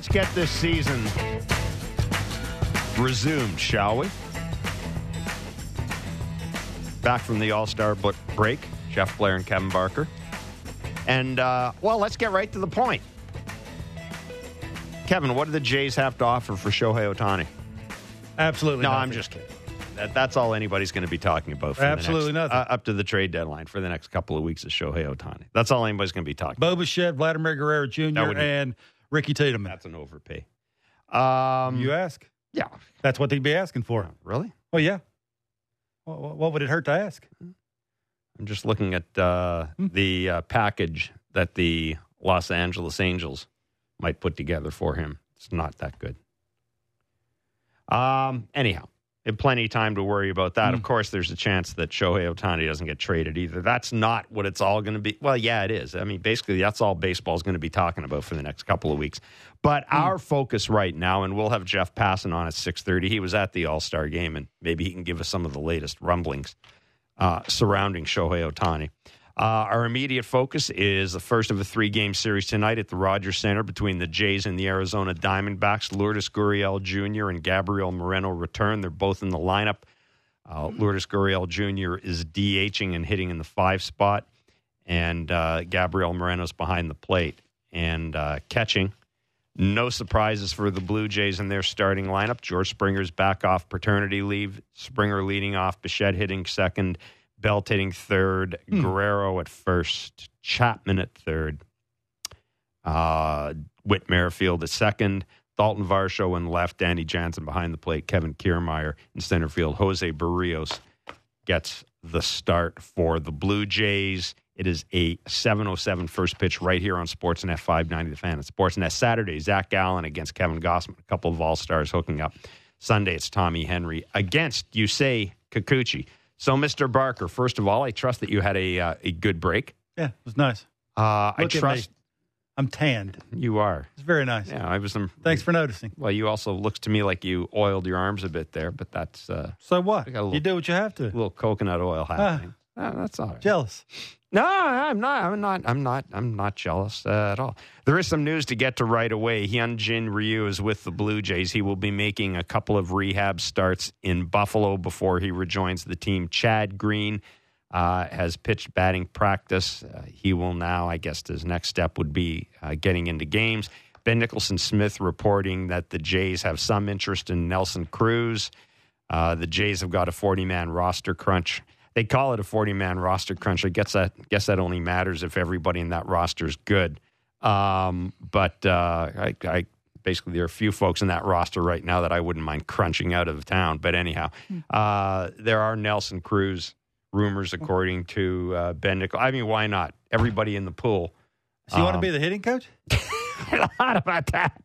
Let's get this season resumed, shall we? Back from the All Star break, Jeff Blair and Kevin Barker. And, uh, well, let's get right to the point. Kevin, what do the Jays have to offer for Shohei Ohtani? Absolutely. No, nothing. I'm just kidding. That, that's all anybody's going to be talking about. For Absolutely the next, nothing. Uh, up to the trade deadline for the next couple of weeks is Shohei Ohtani. That's all anybody's going to be talking. about. Bo Bichette, Vladimir Guerrero Jr., and Ricky Tiedemann. That's an overpay. Um, you ask? yeah, That's what they'd be asking for. really. Oh, yeah. What, what would it hurt to ask? I'm just looking at uh, Hmm. the uh, package that the Los Angeles Angels might put together for him. It's not that good. Um. Anyhow, plenty of time to worry about that. Hmm. Of course, there's a chance that Shohei Ohtani doesn't get traded either. That's not what it's all going to be. Well, yeah, it is. I mean, basically, that's all baseball's going to be talking about for the next couple of weeks. But Hmm. our focus right now, and we'll have Jeff Passan on at 6:30. He was at the All Star game, and maybe he can give us some of the latest rumblings uh, surrounding Shohei Ohtani. Uh, our immediate focus is the first of a three game series tonight at the Rogers Centre between the Jays and the Arizona Diamondbacks. Lourdes Gurriel Jr. and Gabriel Moreno return. They're both in the lineup. Uh, Lourdes Gurriel Jr. is DHing and hitting in the five spot, and uh, Gabriel Moreno's behind the plate and uh, catching. No surprises for the Blue Jays in their starting lineup. George Springer's back off paternity leave. Springer leading off, Bichette hitting second, Belt hitting third, Guerrero at first, Chapman at third, uh, Whit Merrifield at second, Dalton Varsho in left, Danny Jansen behind the plate, Kevin Kiermaier in center field, Jose Berrios gets the start for the Blue Jays. It is a 707 first pitch right here on Sportsnet 590 The Fan. It's Sportsnet Saturday, Zach Gallen against Kevin Gausman, a couple of All-Stars hooking up. Sunday, it's Tommy Henry against, Yusei, Kikuchi. So, Mr. Barker, first of all, I trust that you had a, uh, a good break. Yeah, it was nice. Uh, I Look at trust me. I'm tanned. you are. It's very nice. Yeah, I was. Some, Thanks for noticing. Well, you also looks to me like you oiled your arms a bit there, but that's uh, So what? Got a little- You do what you have a to. little coconut oil happening. Uh, that's all right. Jealous. No, I'm not. I'm not. I'm not. I'm not jealous uh, at all. There is some news to get to right away. Hyunjin Ryu is with the Blue Jays. He will be making a couple of rehab starts in Buffalo before he rejoins the team. Chad Green uh, has pitched batting practice. Uh, he will now, I guess, his next step would be uh, getting into games. Ben Nicholson Smith reporting that the Jays have some interest in Nelson Cruz. Uh, the Jays have got a 40 man roster crunch. They call it a 40 man roster crunch. I guess that guess that only matters if everybody in that roster is good. Um, but uh, I, I basically there are a few folks in that roster right now that I wouldn't mind crunching out of town. But anyhow, uh, there are Nelson Cruz rumors according to uh, Ben Nickel. I mean, why not? Everybody in the pool. So you want to Um, be the hitting coach? I thought about that.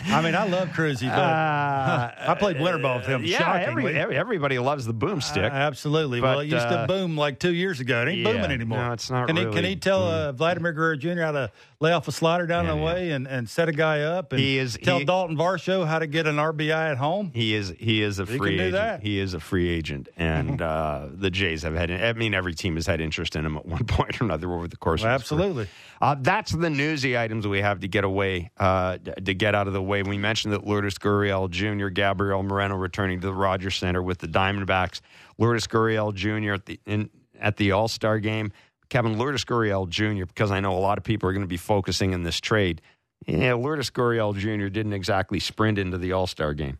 I mean, I love Cruzy, but Uh, I played winter ball with him. Yeah, shockingly. every, every- everybody loves the boomstick. Uh, absolutely. But, well, it used uh, to boom like two years ago. It ain't yeah, booming anymore. no, it's not Can he can he tell uh, Vladimir Guerrero Jr. how to lay off a slider down Yeah, the yeah. way and, and set a guy up and He is- tell he- Dalton Varsho how to get an RBI at home? He is he is a He free can do agent. that. He is a free agent, and uh, the Jays have had. I mean, every team has had interest in him at one point or another over the course. Well, of absolutely. Uh, that's the newsy items we have to get away uh, to get out of the way. We mentioned that Lourdes Gurriel Jr., Gabriel Moreno returning to the Rogers Centre with the Diamondbacks. Lourdes Gurriel Jr. at the in, at the All Star game. Kevin Lourdes Gurriel Jr. Because I know a lot of people are going to be focusing in this trade. Yeah, Lourdes Gurriel Jr. didn't exactly sprint into the All Star game.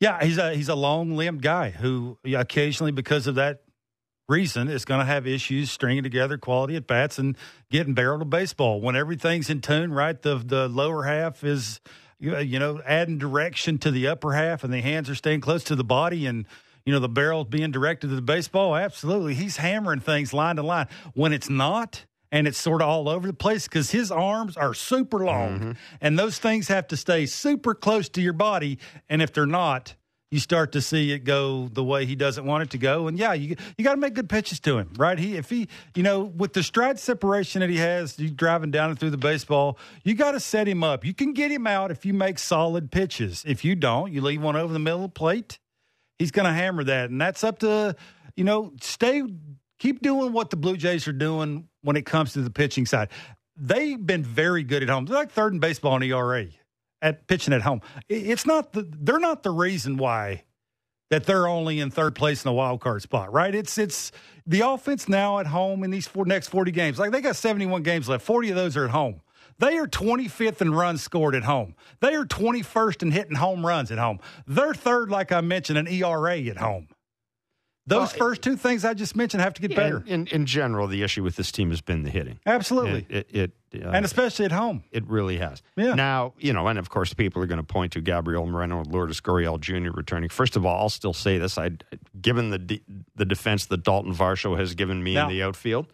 Yeah, he's a he's a long limbed guy who occasionally because of that reason is going to have issues stringing together quality at bats and getting barrel to baseball. When everything's in tune, right? The the lower half is you know adding direction to the upper half, and the hands are staying close to the body and. You know the barrel's being directed to the baseball. Absolutely, he's hammering things line to line. When it's not, and it's sort of all over the place because his arms are super long, mm-hmm. and those things have to stay super close to your body. And if they're not, you start to see it go the way he doesn't want it to go. And yeah, you you got to make good pitches to him, right? He if he you know with the stride separation that he has, you driving down and through the baseball, you got to set him up. You can get him out if you make solid pitches. If you don't, you leave one over the middle of the plate. He's going to hammer that, and that's up to you know stay keep doing what the Blue Jays are doing when it comes to the pitching side. They've been very good at home. They're like third in baseball in ERA at pitching at home. It's not the they're not the reason why that they're only in third place in the wild card spot, right? It's it's the offense now at home in these four, next 40 games. Like they got 71 games left. 40 of those are at home. They are 25th in runs scored at home. They are 21st in hitting home runs at home. They're third, like I mentioned, in ERA at home. Those well, first two things I just mentioned have to get yeah, better. In, in general, the issue with this team has been the hitting. Absolutely. It, it, it uh, and especially at home. It really has. Yeah. Now, you know, and of course, people are going to point to Gabriel Moreno and Lourdes Gurriel Jr. returning. First of all, I'll still say this: I, given the the defense that Dalton Varsho has given me now, in the outfield,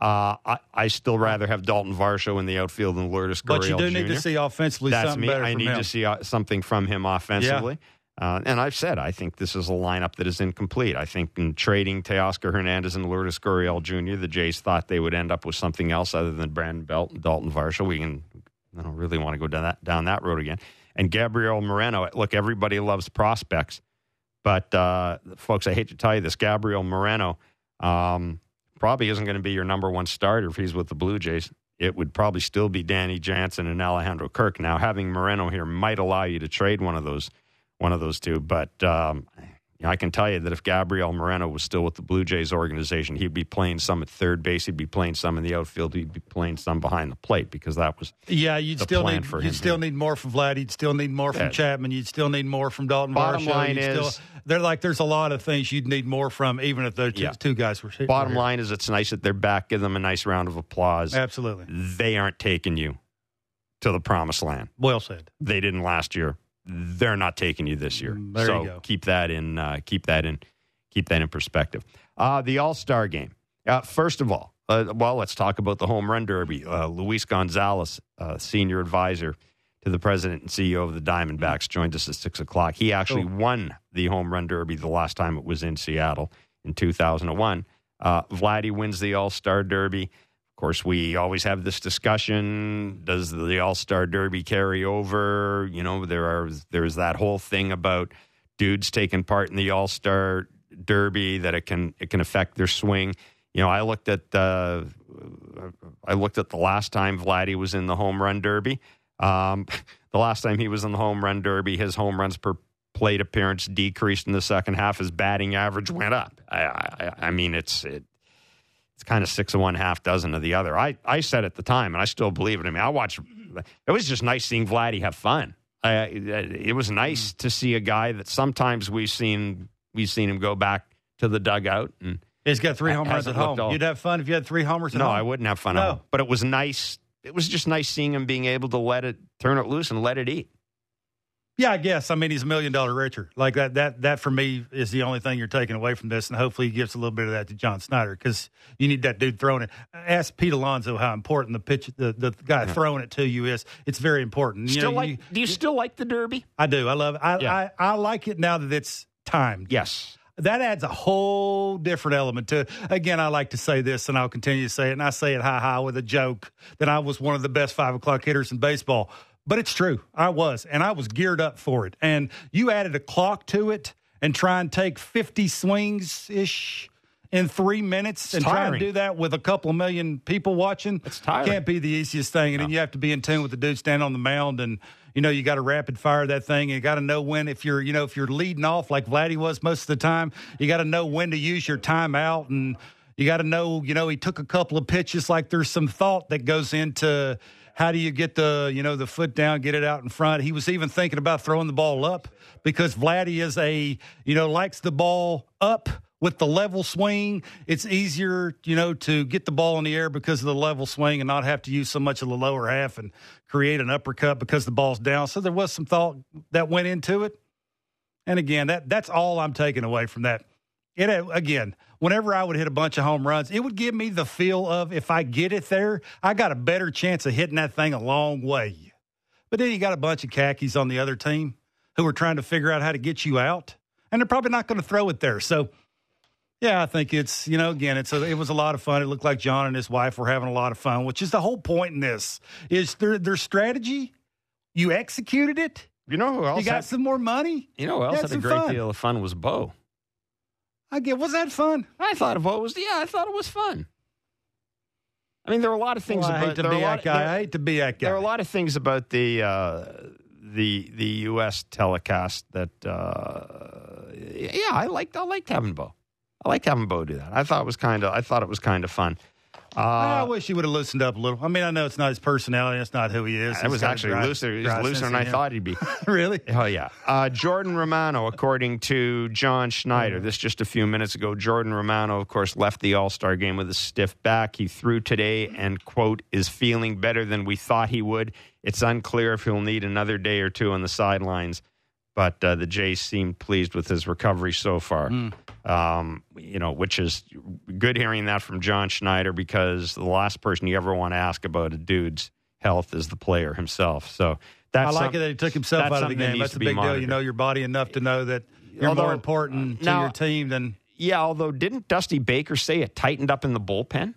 uh, I, I still rather have Dalton Varsho in the outfield than Lourdes Gurriel But you do Jr. need to see offensively That's something me. I need him. to see uh, something from him offensively. Yeah. Uh, and I've said I think this is a lineup that is incomplete. I think in trading Teoscar Hernandez and Lourdes Gurriel Jr., the Jays thought they would end up with something else other than Brandon Belt and Dalton Varsho. We can, I don't really want to go down that down that road again. And Gabriel Moreno. Look, everybody loves prospects, but uh, folks, I hate to tell you this: Gabriel Moreno um, probably isn't going to be your number one starter if he's with the Blue Jays. It would probably still be Danny Jansen and Alejandro Kirk. Now, having Moreno here might allow you to trade one of those one of those two. But um, you know, I can tell you that if Gabriel Moreno was still with the Blue Jays organization, he'd be playing some at third base, he'd be playing some in the outfield, he'd be playing some behind the plate because that was yeah. You'd still need you'd still need more from Vlad. You'd still need more from yeah. Chapman. You'd still need more from Dalton. Bottom Varsho. line you'd is still, they're like there's a lot of things you'd need more from, even if the yeah. two guys were. Bottom were line is it's nice that they're back. Give them a nice round of applause. Absolutely, they aren't taking you to the promised land. Well said. They didn't last year they're not taking you this year. Mm, there so keep that in uh, keep that in keep that in perspective. Uh, the All Star game. Uh, first of all, uh, well, let's talk about the home run derby. Uh, Luis Gonzalez, uh, senior advisor to the president and CEO of the Diamondbacks, joined us at six o'clock. He actually won the home run derby the last time it was in Seattle in 2001. Uh, Vladdy wins the All Star Derby course, we always have this discussion: Does the All Star Derby carry over? You know, there are there's that whole thing about dudes taking part in the All Star Derby that it can it can affect their swing. You know, I looked at uh, I looked at the last time Vladdy was in the home run derby. Um, the last time he was in the home run derby, his home runs per plate appearance decreased in the second half. His batting average went up. I, I, I mean, it's it, it's kind of six of one, half dozen of the other. I, I said at the time, and I still believe it. I mean, I watched. It was just nice seeing Vladdy have fun. Uh, it was nice to see a guy that sometimes we've seen we've seen him go back to the dugout and. He's got three home runs at home. All, You'd have fun if you had three homers at no, home. I wouldn't have fun no. at home. But it was nice. It was just nice seeing him being able to let it turn it loose and let it eat. Yeah, I guess. I mean, he's a million dollar richer. Like that. That that for me is the only thing you're taking away from this, and hopefully he gives a little bit of that to John Schneider because you need that dude throwing it. Ask Pete Alonso how important the pitch, the, the guy yeah. throwing it to you is. It's very important. You still know, like? You, do you still like the Derby? I do. I love it. I, yeah. I I like it now that it's timed. Yes that adds a whole different element to it. Again, I like to say this, and I'll continue to say it, and I say it high high with a joke that I was one of the best five o'clock hitters in baseball. But it's true. I was, and I was geared up for it. And you added a clock to it and try and take 50 swings ish in three minutes it's and tiring. try and do that with a couple of million people watching. It's tiring. Can't be the easiest thing. And no. then you have to be in tune with the dude standing on the mound and you know, you got to rapid fire that thing. You got to know when, if you're, you know, if you're leading off like Vladdy was most of the time, you got to know when to use your timeout. And you got to know, you know, he took a couple of pitches. Like there's some thought that goes into how do you get the you know the foot down, get it out in front? He was even thinking about throwing the ball up because Vladdy is a you know likes the ball up with the level swing, it's easier, you know, to get the ball in the air because of the level swing and not have to use so much of the lower half and create an uppercut because the ball's down. So there was some thought that went into it. And again, that that's all I'm taking away from that. It again, whenever I would hit a bunch of home runs, it would give me the feel of if I get it there, I got a better chance of hitting that thing a long way. But then you got a bunch of khakis on the other team who are trying to figure out how to get you out, and they're probably not going to throw it there. So yeah, I think it's you know again it's a, it was a lot of fun. It looked like John and his wife were having a lot of fun, which is the whole point in this is their their strategy. You executed it. You know who else? You got had, some more money. You know who else had, had a great fun. deal of fun was Bo. I get was that fun? I thought Bo was yeah, I thought it was fun. I mean, there were a lot of things Well, I hate to be were a lot, that guy. there- I hate to be that guy. there are a lot of things about the uh, the the U.S. telecast that uh, yeah, I liked I liked having Bo. I liked having Bo do that. I thought it was kind of I thought it was kind of fun. I Uh, wish he would have loosened up a little. I mean, I know it's not his personality. That's not who he is. it was actually dry- looser. It dry was looser than I of thought he'd be. really? Oh yeah, uh, Jordan Romano, according to John Schneider, this just a few minutes ago. Jordan Romano, of course, left the All Star game with a stiff back. He threw today and quote is feeling better than we thought he would. It's unclear if he'll need another day or two on the sidelines, but uh, the Jays seemed pleased with his recovery so far. Um, you know, which is good hearing that from John Schneider because the last person you ever want to ask about a dude's health is the player himself. So that's I like it that he took himself out of the game. That's to a big deal. You know your body enough to know that you're Although, more important to now- your team than. Yeah, although didn't Dusty Baker say it tightened up in the bullpen?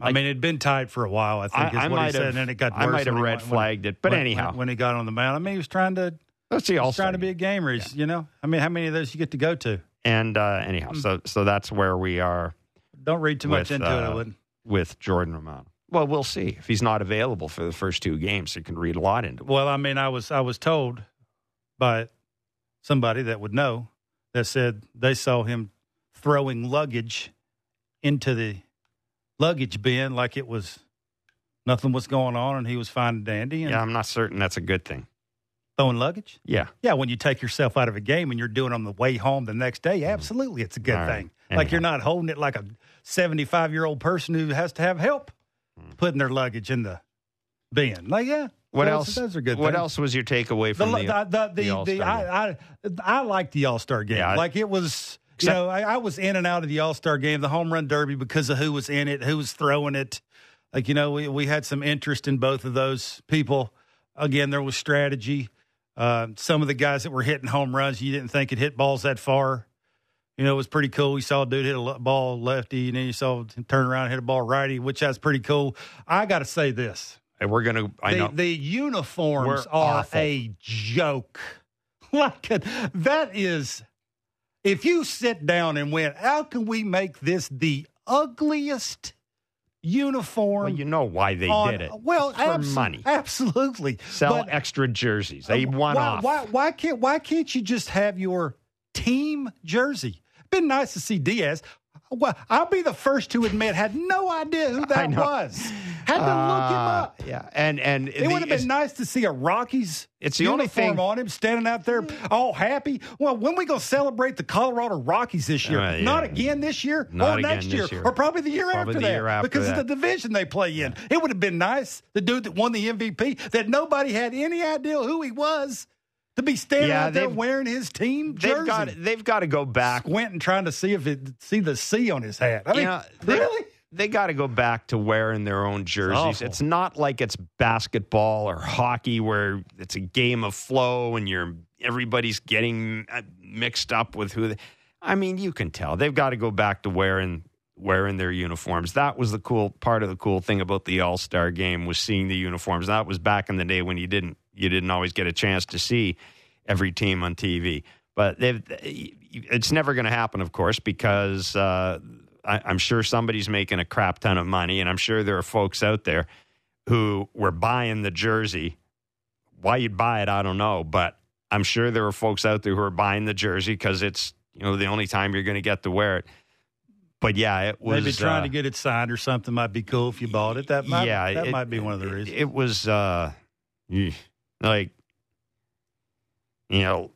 I mean, it'd been tight for a while. I think I- is I what might he said, have- and then it got worse. I might have red went- flagged it, but when- anyhow. when, when he got on the mound, I mean, he was trying to Let's see. he was trying to be a gamer. He's, You know, I mean, how many of those you get to go to? And uh, anyhow, so so that's where we are Don't read too much With, into it. I uh, wouldn't. with Jordan Romano. Well, we'll see if he's not available for the first two games. You can read a lot into it. Well, I mean, I was I was told by somebody that would know that said they saw him throwing luggage into the luggage bin like it was nothing was going on, and he was fine and dandy and Yeah, I'm not certain that's a good thing. Throwing luggage. Yeah, Yeah, when you take yourself out of a game and you're doing it on the way home the next day, absolutely, it's a good right. thing. Like you're not holding it like a 75 year old person who has to have help Mm. putting their luggage in the bin. Like, yeah. What those- else? Those are good. What things. else was your takeaway from the, the the, the, All-Star the. I, I I like the All Star game. Yeah, like it was. You know, I, I was in and out of the All Star game, the home run derby, because of who was in it, who was throwing it. Like you know, we we had some interest in both of those people. Again, there was strategy. Uh, some of the guys that were hitting home runs, you didn't think could hit balls that far. You know, it was pretty cool. We saw a dude hit a ball lefty, and then you saw him turn around and hit a ball righty, which that's pretty cool. I got to say this: And we're going to. I the, know. the uniforms We're are awful. a joke. Like that is, if you sit down and went, how can we make this the ugliest uniform? well, you know why they on- did it. Well, for abso- money. absolutely. Sell But extra jerseys. They uh, one why, off. Why, why can't Why can't you just have your team jersey? Been nice to see Diaz. Well, I'll be the first to admit, had no idea who that was. Had to look him Uh, up. Yeah, and and It would have been nice to see a Rockies. It's the only uniform thing- on him standing out there all happy. Well, when we gonna celebrate the Colorado Rockies this year? Uh, yeah. Not again this year, Not or again next this year, year. or probably the year Probably after the that, year after because that. of the division they play in. It would have been nice. The dude that won the MVP, that nobody had any idea who he was, to be standing Yeah, out there wearing his team jersey. They've got they've got to go back. Squinting, trying to see if it see the C on his hat. I mean, Yeah, they- really? They got to go back to wearing their own jerseys. awful. It's not like it's basketball or hockey where it's a game of flow and you're everybody's getting uh, mixed up with who. They, I mean, you can tell they've got to go back to wearing wearing their uniforms. That was the cool part of the cool thing about the All Star game was seeing the uniforms. That was back in the day when you didn't you didn't always get a chance to see every team on TV. But they've, it's never going to happen, of course, because uh, I, I'm sure somebody's making a crap ton of money, and I'm sure there are folks out there who were buying the jersey. Why you'd buy it, I don't know, but I'm sure there are folks out there who are buying the jersey because it's you know the only time you're going to get to wear it. But yeah, it was Maybe trying uh, to get it signed or something might be cool if you bought it. That might, yeah, that it- might be one of the reasons. It was uh, like you know,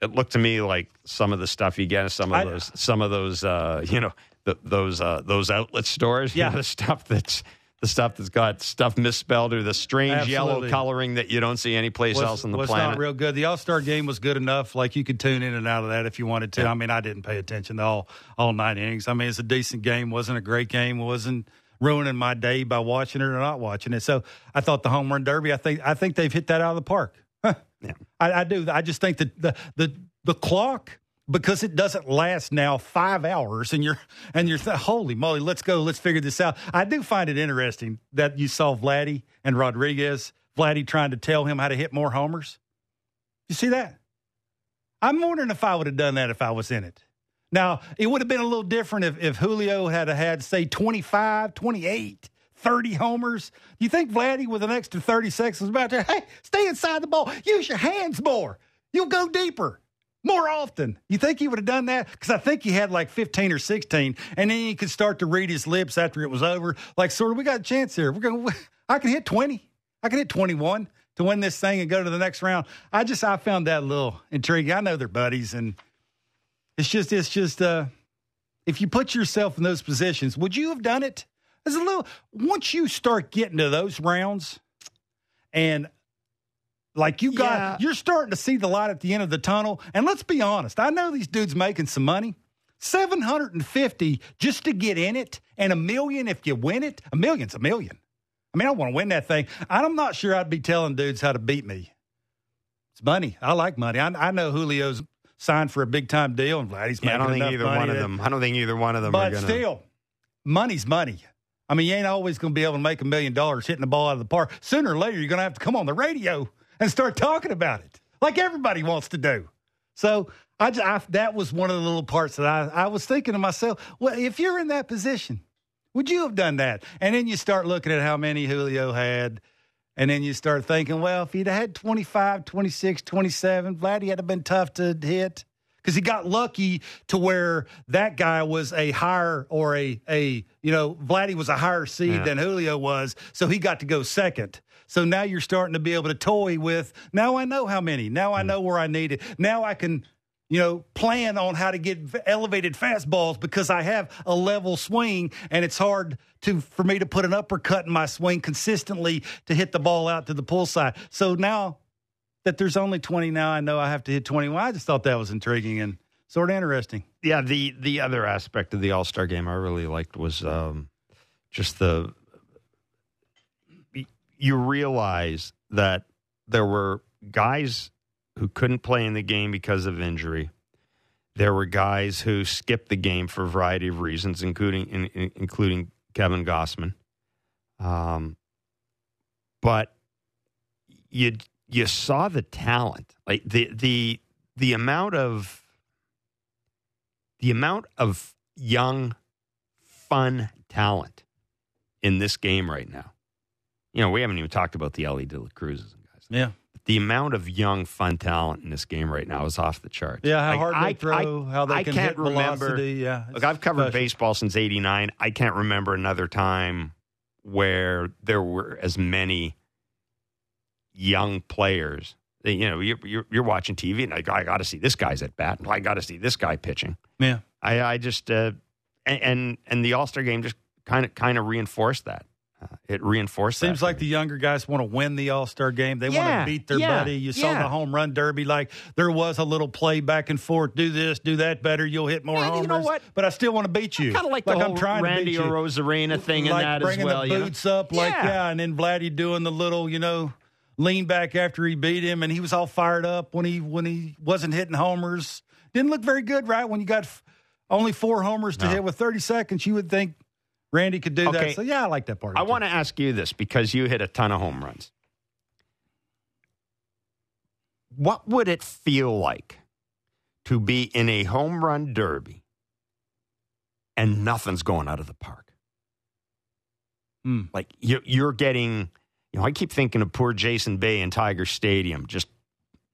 it looked to me like some of the stuff you get, some of those, some of those, uh, you know, the, those uh, those outlet stores. Yeah. the stuff that's the stuff that's got stuff misspelled or the strange yellow coloring that you don't see anyplace was, else on the was planet. not real good. The All Star game was good enough. Like you could tune in and out of that if you wanted to. I mean, I didn't pay attention to all all nine innings. I mean, it's a decent game. wasn't a great game. wasn't ruining my day by watching it or not watching it. So I thought the home run derby. I think I think they've hit that out of the park. Yeah. I, I do. I just think that the the the clock because it doesn't last now five hours and you're and you're holy moly let's go let's figure this out. I do find it interesting that you saw vladdy and rodriguez vladdy trying to tell him how to hit more homers. You see that? I'm wondering if i would have done that if i was in it. Now it would have been a little different if, if julio had had say 25 28 30 homers. You think vladdy with an extra 30 seconds was about to hey stay inside the ball. Use your hands more. You'll go deeper more often. You think he would have done that? Because I think he had like 15 or 16, and then he could start to read his lips after it was over. Like, sort of, we got a chance here. We're going I can hit 20. I can hit 21 to win this thing and go to the next round. I just, I found that a little intriguing. I know they're buddies, and it's just, it's just, uh, if you put yourself in those positions, would you have done it? There's a little, once you start getting to those rounds and like you got, Yeah. you're starting to see the light at the end of the tunnel. And let's be honest, I know these dudes making some money. 750 just to get in it and a million if you win it. A million's a million. I mean, I want to win that thing. I'm not sure I'd be telling dudes how to beat me. It's money. I like money. I, I know Julio's signed for a big time deal and Vladdy's yeah, making money. I don't think either money one of that- them. I don't think either one of them are but going to. still, money's money. I mean, you ain't always going to be able to make a million dollars hitting the ball out of the park. Sooner or later, you're going to have to come on the radio and start talking about it, like everybody wants to do. So I, j- I- that was one of the little parts that I, I was thinking to myself, well, if you're in that position, would you have done that? And then you start looking at how many Julio had. And then you start thinking, well, if he'd had 25, 26, 27, Vladdy had have been tough to hit because he got lucky to where that guy was a higher or a, a you know, Vladdy was a higher seed Yeah. than Julio was. So he got to go second. So now you're starting to be able to toy with, now I know how many. Now I know where I need it. Now I can you know, plan on how to get elevated fastballs because I have a level swing and it's hard to for me to put an uppercut in my swing consistently to hit the ball out to the pull side. So now that there's only 20 now, I know I have to hit 21. I just thought that was intriguing and sort of interesting. yeah, the the other aspect of the All Star game I really liked was um, just the you realize that there were guys who couldn't play in the game because of injury. There were guys who skipped the game for a variety of reasons, including in, in- including Kevin Gausman. Um, but you you saw the talent, like the the the amount of the amount of young, fun talent in this game right now. You know, we haven't even talked about the Elly De La Cruzes and guys. Yeah. The amount of young, fun talent in this game right now is off the charts. Yeah, how Like, hard they I- throw, I- how they I can can't hit remember. velocity. Yeah. Look, I've covered special. baseball since '89. I can't remember another time where there were as many young players. You know, you're, you're, you're watching TV, and I, I got to see this guy's at bat. I got to see this guy pitching. Yeah. I, I just uh, and and, and the All Star game just kind of kind of reinforced that. Uh, it reinforced. Seems that like for the younger guys want to win the All Star game. They Yeah, want to beat their yeah, buddy. You saw yeah. the home run derby. Like there was a little play back and forth. Do this, do that better. You'll hit more Yeah, you know what? But I still want to beat you. kind of like, the I'm whole trying to Randy beat you. Arozarena thing in that as bringing well. the you know? boots up, like Yeah. yeah. and then Vladdy doing the little, you know, lean back after he beat him, and he was all fired up when he when he wasn't hitting homers. Didn't look very good, right? When you got f- only four homers to No. hit with 30 seconds, you would think Randy could do Okay. that. So yeah, I like that part. I want to ask you this because you hit a ton of home runs. What would it feel like to be in a home run derby and nothing's going out of the park? Hmm. Like you, you're getting, you know, I keep thinking of poor Jason Bay in Tiger Stadium, just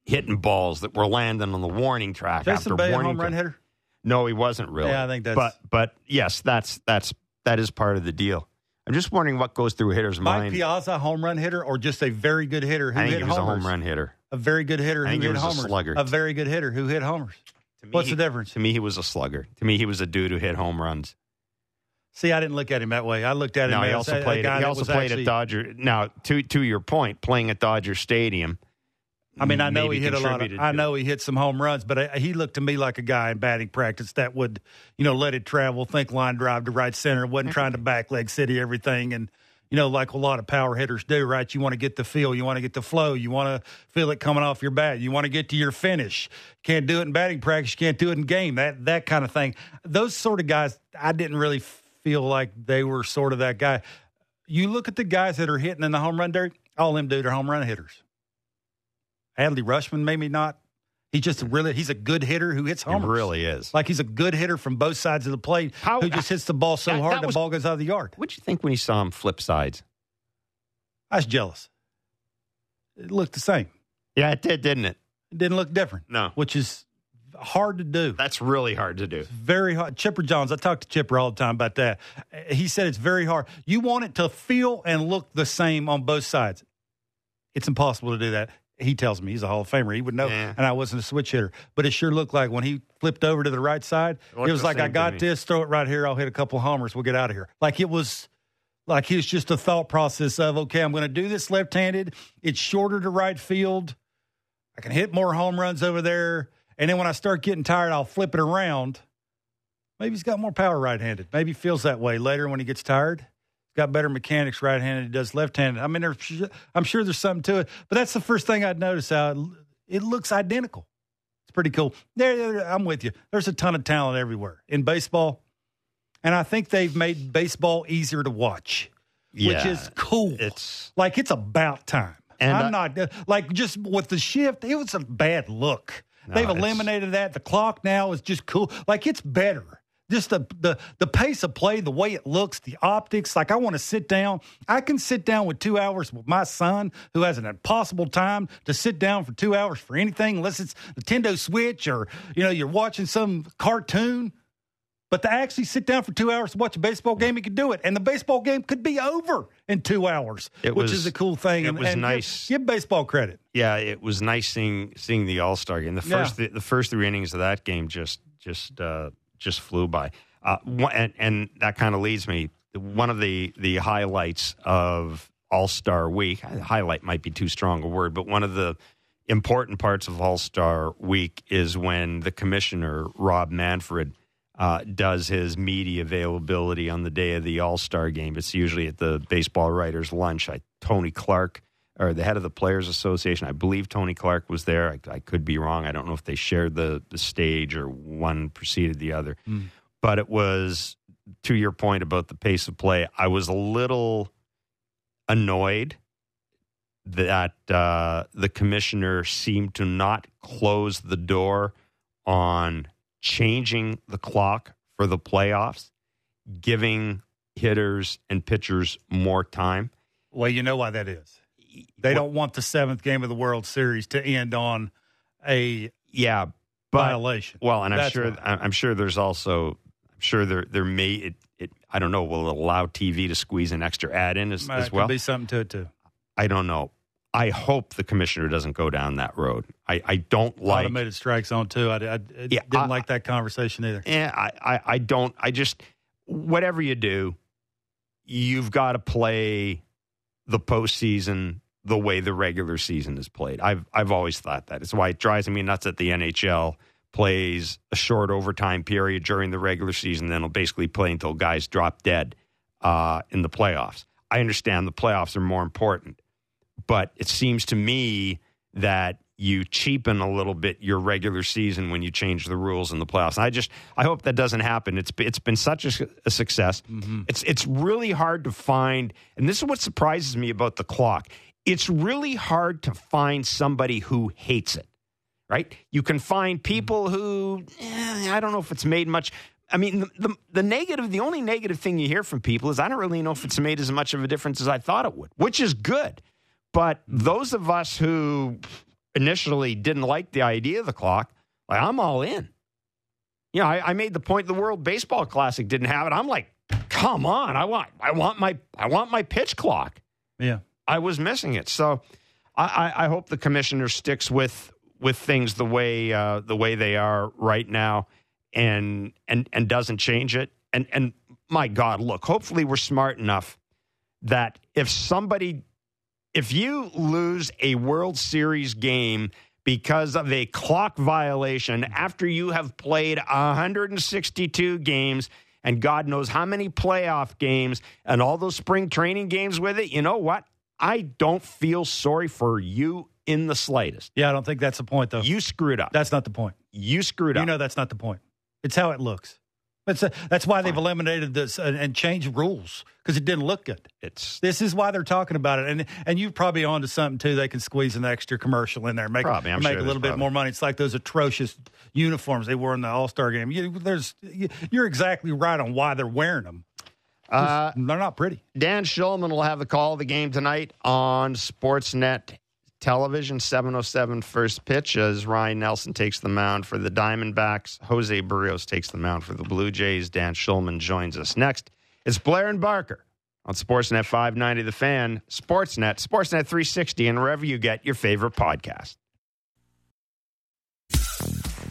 hitting balls that were landing on the warning track Jason after Bay, a warning home run hitter. No, he wasn't really. Yeah, I think that's- But but yes, that's that's that is part of the deal. I'm just wondering what goes through a hitter's Mike mind. Piazza, home run hitter, or just a very good hitter who I think hit he was homers? a home run hitter. A very good hitter I who think he hit was a homers. slugger. A very good hitter who hit homers. To me, What's the difference? To me, he was a slugger. To me, he was a dude who hit home runs. See, I didn't look at him that way. I looked at him No, he as also a- a played. guy He also played actually- at Dodger. Now, to to your point, playing at Dodger Stadium. I mean, I know he hit a lot. Of, I know he hit some home runs, but I, he looked to me like a guy in batting practice that would, you know, let it travel, think line drive to right center, wasn't trying to back leg city everything, and you know, like a lot of power hitters do, right? You want to get the feel, you want to get the flow, you want to feel it coming off your bat, you want to get to your finish. Can't do it in batting practice, you can't do it in game. That that kind of thing. Those sort of guys, I didn't really feel like they were sort of that guy. You look at the guys that are hitting in the home run dirt, all them dudes are home run hitters. Adley Rutschman, maybe not. He's just a really he's a good hitter who hits He really is. Like he's a good hitter from both sides of the plate How- who just hits the ball so That- hard that the was- ball goes out of the yard. What'd you think when you saw him flip sides? I was jealous. It looked the same. Yeah, it did, didn't it? It didn't look different. No. Which is hard to do. That's really hard to do. very hard. Chipper Jones, I talk to Chipper all the time about that. He said it's very hard. You want it to feel and look the same on both sides. It's impossible to do that. He tells me he's a Hall of Famer. He would know. Yeah. And I wasn't a switch hitter, but it sure looked like when he flipped over to the right side, It it, was like I got this, throw it right here. I'll hit a couple homers. We'll get out of here. Like it was. Like he was just a thought process of okay, I'm going to do this left-handed. It's shorter to right field. I can hit more home runs over there. And then when I start getting tired, I'll flip it around. Maybe he's got more power right handed. Maybe he feels that way later when he gets tired. Got better mechanics right handed. He does left handed. I mean, I'm sure there's something to it. But that's the first thing I'd notice how it looks identical. It's pretty cool. There, I'm with you. There's a ton of talent everywhere in baseball. And I think they've made baseball easier to watch, which is cool. It's Like it's about time. And I'm I- not uh, like just with the shift. It was a bad look. No, They've eliminated that. The clock now is just cool. Like it's better. Just the the the pace of play, the way it looks, the optics. Like I want to sit down. I can sit down with two hours with my son, who has an impossible time to sit down for two hours for anything, unless it's Nintendo Switch or you know you're watching some cartoon. But to actually sit down for two hours to watch a baseball game, he could do it, and the baseball game could be over in two hours, It which was- is a cool thing. it and, was and nice. Give, baseball credit. yeah, it was nice seeing seeing the All Star game. The Yeah. first the, the first three innings of that game just just uh, just flew by. Uh, and, and that kind of leads me. One of the the highlights of All Star Week. Highlight might be too strong a word, but one of the important parts of All Star Week is when the commissioner Rob Manfred uh, does his media availability on the day of the All Star game. It's usually at the baseball writers' lunch. I, Tony Clark, or the head of the Players Association, I believe Tony Clark was there. I, I could be wrong. I don't know if they shared the, the stage or one preceded the other. But it was, to your point about the pace of play, I was a little annoyed that uh, the commissioner seemed to not close the door on changing the clock for the playoffs, giving hitters and pitchers more time. Well, you know why that is. They don't want the seventh game of the World Series to end on a Yeah, but violation. well, and I'm That's sure why. I'm sure there's also I'm sure there there may it, it I don't know will it allow TV to squeeze an extra ad in as, Might as well. be something to it too. I don't know. I hope the commissioner doesn't go down that road. I, I don't like Automated strike zone too. I, I, I Yeah, didn't I- like that conversation either. Yeah, I, I, I don't. I just whatever you do, you've got to play the postseason the way the regular season is played. I've I've always thought that. It's why it drives me nuts that the NHL plays a short overtime period during the regular season, then will basically play until guys drop dead uh, in the playoffs. I understand the playoffs are more important, but it seems to me that you cheapen a little bit your regular season when you change the rules in the playoffs. And I just I hope that doesn't happen. It's it's been such a, a success. It's it's really hard to find, and this is what surprises me about the clock. It's really hard to find somebody who hates it. Right? You can find people who eh, I don't know if it's made much. I mean, the, the the negative, the only negative thing you hear from people is I don't really know if it's made as much of a difference as I thought it would, which is good. But those of us who initially didn't like the idea of the clock, like I'm all in. You know, I, I made the point the World Baseball Classic didn't have it. I'm like, come on, I want I want my I want my pitch clock. Yeah. I was missing it. So I, I, I hope the commissioner sticks with with things the way uh, the way they are right now and and and doesn't change it. And and my God, look, hopefully we're smart enough that if somebody if you lose a World Series game because of a clock violation after you have played 162 games and God knows how many playoff games and all those spring training games with it, you know what? I don't feel sorry for you in the slightest. Yeah, I don't think that's the point, though. You screwed up. That's not the point. You screwed up. You know that's not the point. It's how it looks. That's, a, uh, that's why they've eliminated this and, and changed rules because it didn't look good. it's This is why they're talking about it, and and you're probably onto something too. They can squeeze an extra commercial in there, make Probably, I'm make sure a little bit more money. It's like those atrocious uniforms they wore in the All Star game. You, there's you, you're exactly right on why they're wearing them. Uh, They're not pretty. Dan Shulman will have the call of the game tonight on Sportsnet television, 707 first pitch as Ryne Nelson takes the mound for the Diamondbacks. Jose Berrios takes the mound for the Blue Jays. Dan Shulman joins us next. It's Blair and Barker on Sportsnet 590 The Fan, Sportsnet, Sportsnet 360, and wherever you get your favorite podcast.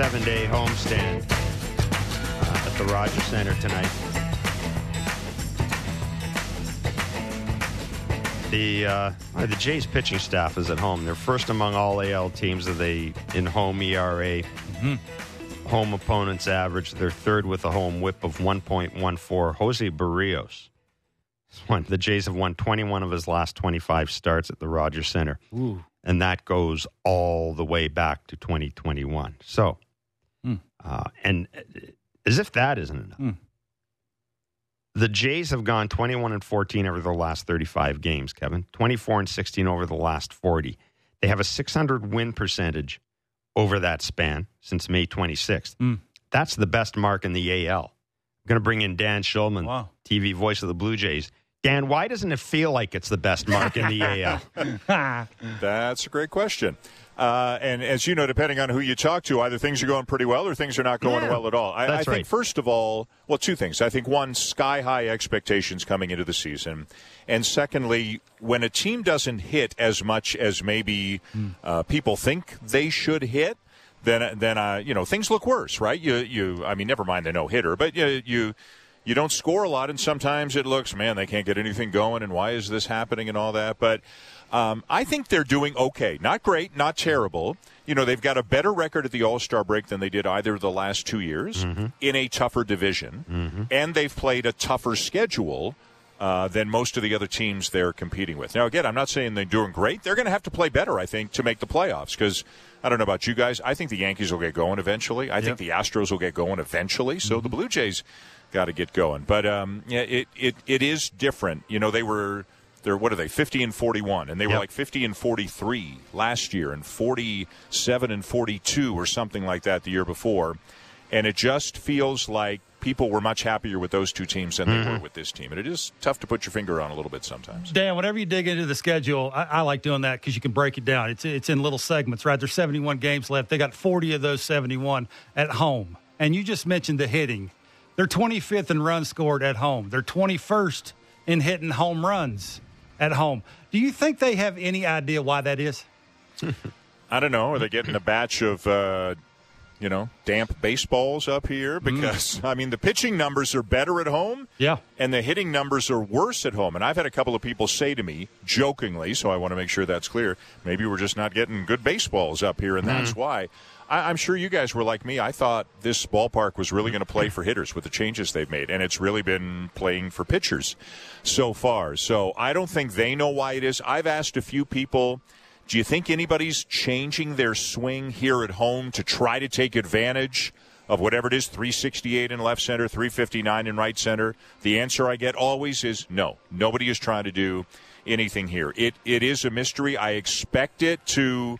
Seven day homestand uh, at the Rogers Centre tonight. The uh, the Jays pitching staff is at home. They're first among all AL teams of the in home ERA. Home opponents average. They're third with a home whip of 1.14. Jose Berrios. The Jays have won 21 of his last 25 starts at the Rogers Centre. And that goes all the way back to 2021. So, uh, and uh, as if that isn't enough, the Jays have gone 21 and 14 over the last 35 games, Kevin. 24 and 16 over the last 40. They have a 600 win percentage over that span since May 26th. That's the best mark in the AL. I'm going to bring in Dan Shulman, Wow. TV voice of the Blue Jays. Dan, why doesn't it feel like it's the best mark in the AL? That's a great question. Uh, and as you know, depending on who you talk to, either things are going pretty well or things are not going Yeah, well at all. I, I think, right. first of all, well, two things. I think one, sky high expectations coming into the season. And secondly, when a team doesn't hit as much as maybe uh, people think they should hit, then then uh, you know things look worse, right? You you I mean, never mind the no hitter, but you you you don't score a lot, and sometimes it looks, man, they can't get anything going, and why is this happening, and all that. But um, I think they're doing okay. Not great, not terrible. You know, they've got a better record at the All Star break than they did either of the last two years in a tougher division, and they've played a tougher schedule. Uh, than most of the other teams they're competing with. Now, again, I'm not saying they're doing great. They're going to have to play better, I think, to make the playoffs. Because I don't know about you guys. I think the Yankees will get going eventually. I think the Astros will get going eventually. So the Blue Jays got to get going. But um, yeah, it, it it is different. You know, they were they're what are they 50 and 41 and they were Yep. like 50 and 43 last year and 47 and 42 or something like that the year before and it just feels like people were much happier with those two teams than they mm-hmm. were with this team and it is tough to put your finger on a little bit sometimes Dan, whenever you dig into the schedule, I, I like doing that because you can break it down. It's it's in little segments, right? There's 71 games left. They got 40 of those 71 at home, and you just mentioned the hitting. They're 25th in runs scored at home. They're 21st in hitting home runs at home. Do you think they have any idea why that is? i don't know are they getting a batch of uh, you know, damp baseballs up here Mm. because I mean the pitching numbers are better at home. Yeah. And the hitting numbers are worse at home. And I've had a couple of people say to me, jokingly, so I want to make sure that's clear, maybe we're just not getting good baseballs up here, and that's why. I, I'm sure you guys were like me. I thought this ballpark was really going to play for hitters with the changes they've made, and it's really been playing for pitchers so far. So I don't think they know why it is. I've asked a few people. Do you think anybody's changing their swing here at home to try to take advantage of whatever it is 368 in left center, 359 in right center? The answer I get always is no. Nobody is trying to do anything here. It it is a mystery. I expect it to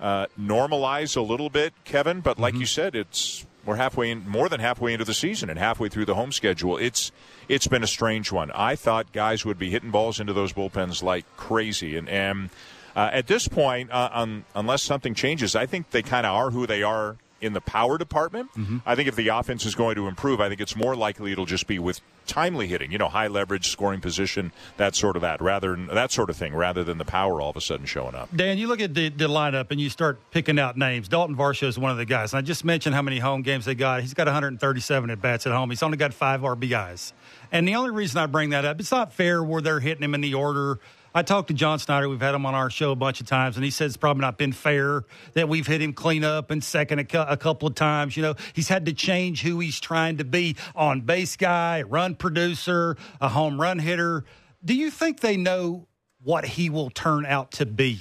uh, normalize a little bit, Kevin, but like you said, it's we're halfway in, more than halfway into the season and halfway through the home schedule. It's it's been a strange one. I thought guys would be hitting balls into those bullpens like crazy, and and uh, at this point, uh, un, unless something changes, I think they kind of are who they are in the power department. Mm-hmm. I think if the offense is going to improve, I think it's more likely it'll just be with timely hitting, you know, high leverage, scoring position, that sort of that, rather than that sort of thing, rather than the power all of a sudden showing up. Dan, you look at the, the lineup and you start picking out names. Dalton Varsho is one of the guys. And I just mentioned how many home games they got. He's got 137 at bats at home. He's only got five RBIs. And the only reason I bring that up, it's not fair where they're hitting him in the order. I talked to John Schneider. We've had him on our show a bunch of times, and he says it's probably not been fair that we've hit him clean up and second a, cou- a couple of times. You know, he's had to change who he's trying to be on base guy, run producer, a home run hitter. Do you think they know what he will turn out to be?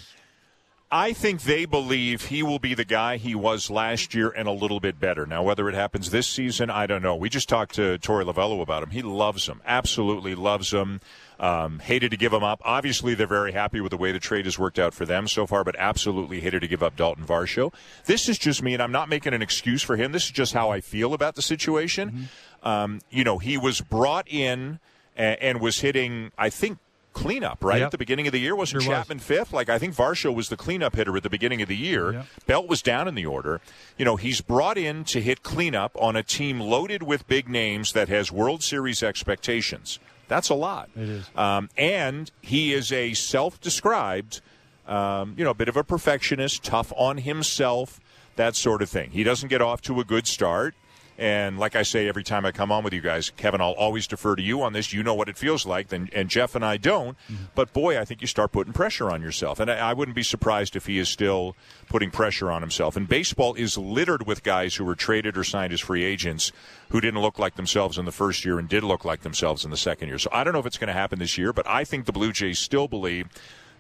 I think they believe he will be the guy he was last year and a little bit better. Now, whether it happens this season, I don't know. We just talked to Torey Lovullo about him. He loves him, absolutely loves him. Um, hated to give him up. Obviously, they're very happy with the way the trade has worked out for them so far, but absolutely hated to give up Dalton Varsho. This is just me, and I'm not making an excuse for him. This is just how I feel about the situation. Um, you know, he was brought in and, and was hitting, I think, cleanup, right? Yep. At the beginning of the year, wasn't Sure was. Chapman fifth? Like, I think Varsho was the cleanup hitter at the beginning of the year. Yep. Belt was down in the order. You know, he's brought in to hit cleanup on a team loaded with big names that has World Series expectations. That's a lot. It is. Um, and he is a self described, um, you know, a bit of a perfectionist, tough on himself, that sort of thing. He doesn't get off to a good start. And like I say every time I come on with you guys, Kevin, I'll always defer to you on this. You know what it feels like, and, and Jeff and I don't. Mm-hmm. But boy, I think you start putting pressure on yourself. And I, I wouldn't be surprised if he is still putting pressure on himself. And baseball is littered with guys who were traded or signed as free agents who didn't look like themselves in the first year and did look like themselves in the second year. So I don't know if it's going to happen this year, but I think the Blue Jays still believe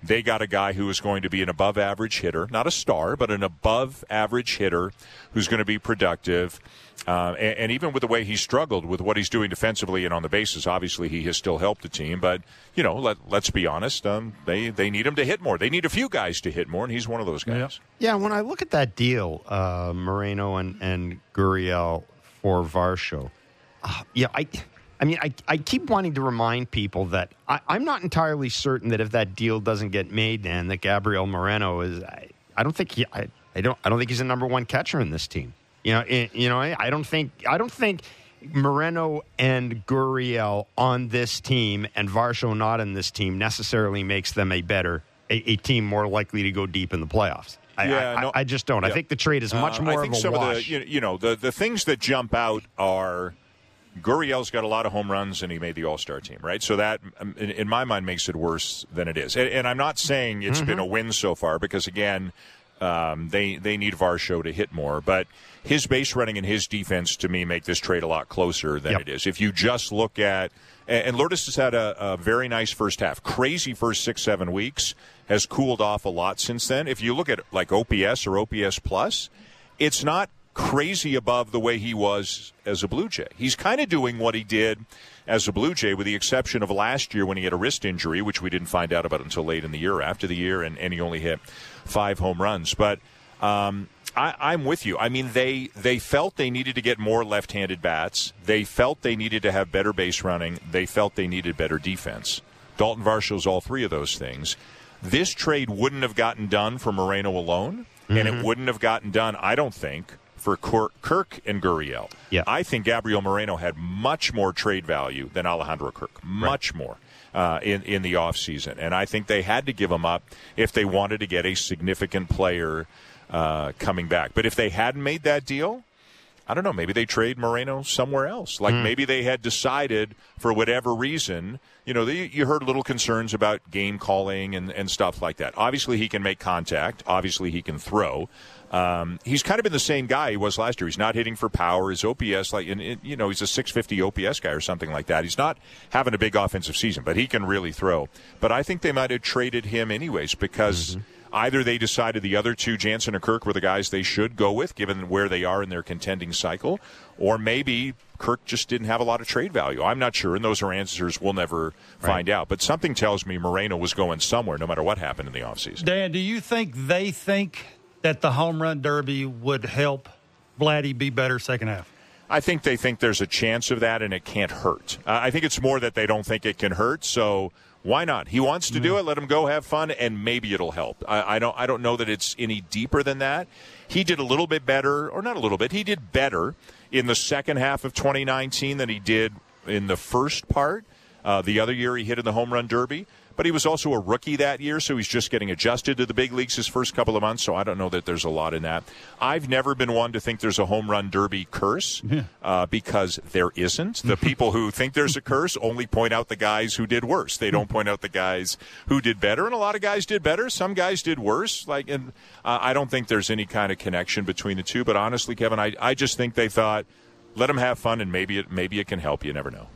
they got a guy who is going to be an above average hitter, not a star, but an above average hitter who's going to be productive. Uh, and, and even with the way he struggled with what he's doing defensively and on the bases, obviously he has still helped the team. But you know, let, let's be honest, um, they they need him to hit more. They need a few guys to hit more, and he's one of those guys. Yeah, when I look at that deal, uh, Moreno and, and Gurriel for Varsho, uh, yeah, I, I mean, I, I keep wanting to remind people that I, I'm not entirely certain that if that deal doesn't get made, Dan, that Gabriel Moreno is. I, I don't think he. I, I don't. I don't think he's the number one catcher in this team. You know. i you know. I, I don't think. I don't think. Moreno and Gurriel on this team and Varsho not in this team necessarily makes them a better a, a team more likely to go deep in the playoffs. I, Yeah, I, no- I just don't. I think the trade is much Uh, more I think some wash. of the you, you know the the things that jump out are Gurriel's got a lot of home runs and he made the All Star team, right? So that um, in, in my mind makes it worse than it is. And, and I'm not saying it's been a Mm-hmm. win so far because again. Um, they they need Varsho to hit more, but his base running and his defense to me make this trade a lot closer than Yep. it is. If you just look at and and Lourdes has had a, a very nice first half, crazy first six seven weeks, has cooled off a lot since then. If you look at like OPS or OPS plus, it's not crazy above the way he was as a Blue Jay. He's kind of doing what he did as a Blue Jay, with the exception of last year when he had a wrist injury, which we didn't find out about until late in the year after the year, and, and he only hit five home runs. But um, I, I'm with you. I mean, they they felt they needed to get more left-handed bats. They felt they needed to have better base running. They felt they needed better defense. Dalton Varsho's all three of those things. This trade wouldn't have gotten done for Moreno alone, and it wouldn't have gotten done, I don't think, for Kirk, and Gurriel. Yeah. I think Gabriel Moreno had much more trade value than Alejandro Kirk, much more. Uh, in in the offseason. and I think they had to give him up if they wanted to get a significant player uh, coming back. But if they hadn't made that deal, I don't know. Maybe they trade Moreno somewhere else. Like mm. maybe they had decided for whatever reason. You know, they, you heard little concerns about game calling and, and stuff like that. Obviously, he can make contact. Obviously, he can throw. Um, he's kind of been the same guy he was last year. He's not hitting for power. His OPS, like, and, you know, he's a 650 OPS guy or something like that. He's not having a big offensive season, but he can really throw. But I think they might have traded him anyways because. Mm-hmm either they decided the other two, Jansen or Kirk, were the guys they should go with, given where they are in their contending cycle, or maybe Kirk just didn't have a lot of trade value. I'm not sure, and those are answers we'll never right. find out. But something tells me Moreno was going somewhere, no matter what happened in the offseason. Dan, do you think they think that the home run derby would help Vladdy be better second half? I think they think there's a chance of that, and it can't hurt. Uh, I think it's more that they don't think it can hurt. So why not? He wants to do it. Let him go have fun, and maybe it'll help. I, I, don't. I don't know that it's any deeper than that. He did a little bit better, or not a little bit. He did better in the second half of 2019 than he did in the first part. Uh, the other year he hit in the home run derby but he was also a rookie that year, so he's just getting adjusted to the big leagues his first couple of months. So I don't know that there's a lot in that. I've never been one to think there's a home run derby curse uh, because there isn't. The people who think there's a curse only point out the guys who did worse. They don't point out the guys who did better, and a lot of guys did better. Some guys did worse. Like, and uh, I don't think there's any kind of connection between the two. But honestly, Kevin, I, I just think they thought let them have fun, and maybe it maybe it can help. You never know.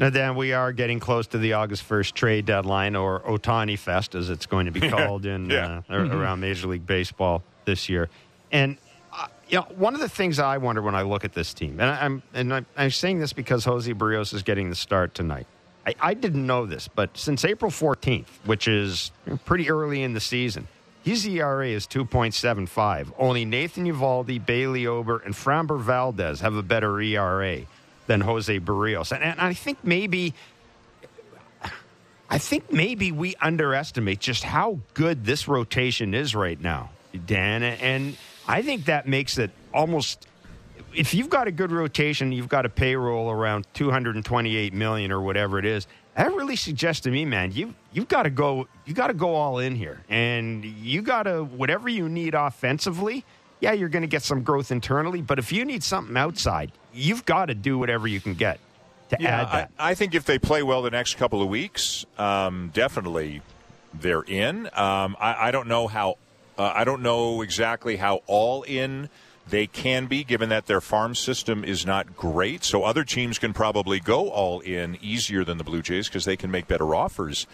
Now, Dan, we are getting close to the August 1st trade deadline, or Ohtani Fest, as it's going to be called in yeah. uh, mm-hmm. around Major League Baseball this year. And uh, you know, one of the things I wonder when I look at this team, and I'm and I'm, I'm saying this because Jose Berrios is getting the start tonight. I, I, didn't know this, but since April 14th, which is pretty early in the season, his ERA is 2.75. Only Nathan Eovaldi, Bailey Ober, and Framber Valdez have a better ERA than Jose Berrios. And, and I think maybe. I think maybe we underestimate just how good this rotation is right now, Dan. And I think that makes it almost if you've got a good rotation, you've got a payroll around 228 million or whatever it is. That really suggests to me, man, you you've got to go you got to go all in here. And you got to whatever you need offensively, yeah, you're going to get some growth internally, but if you need something outside, you've got to do whatever you can get to yeah, add that. I, I, think if they play well the next couple of weeks, um, definitely they're in. Um, I, I, don't know how. Uh, I don't know exactly how all in they can be, given that their farm system is not great. So other teams can probably go all in easier than the Blue Jays because they can make better offers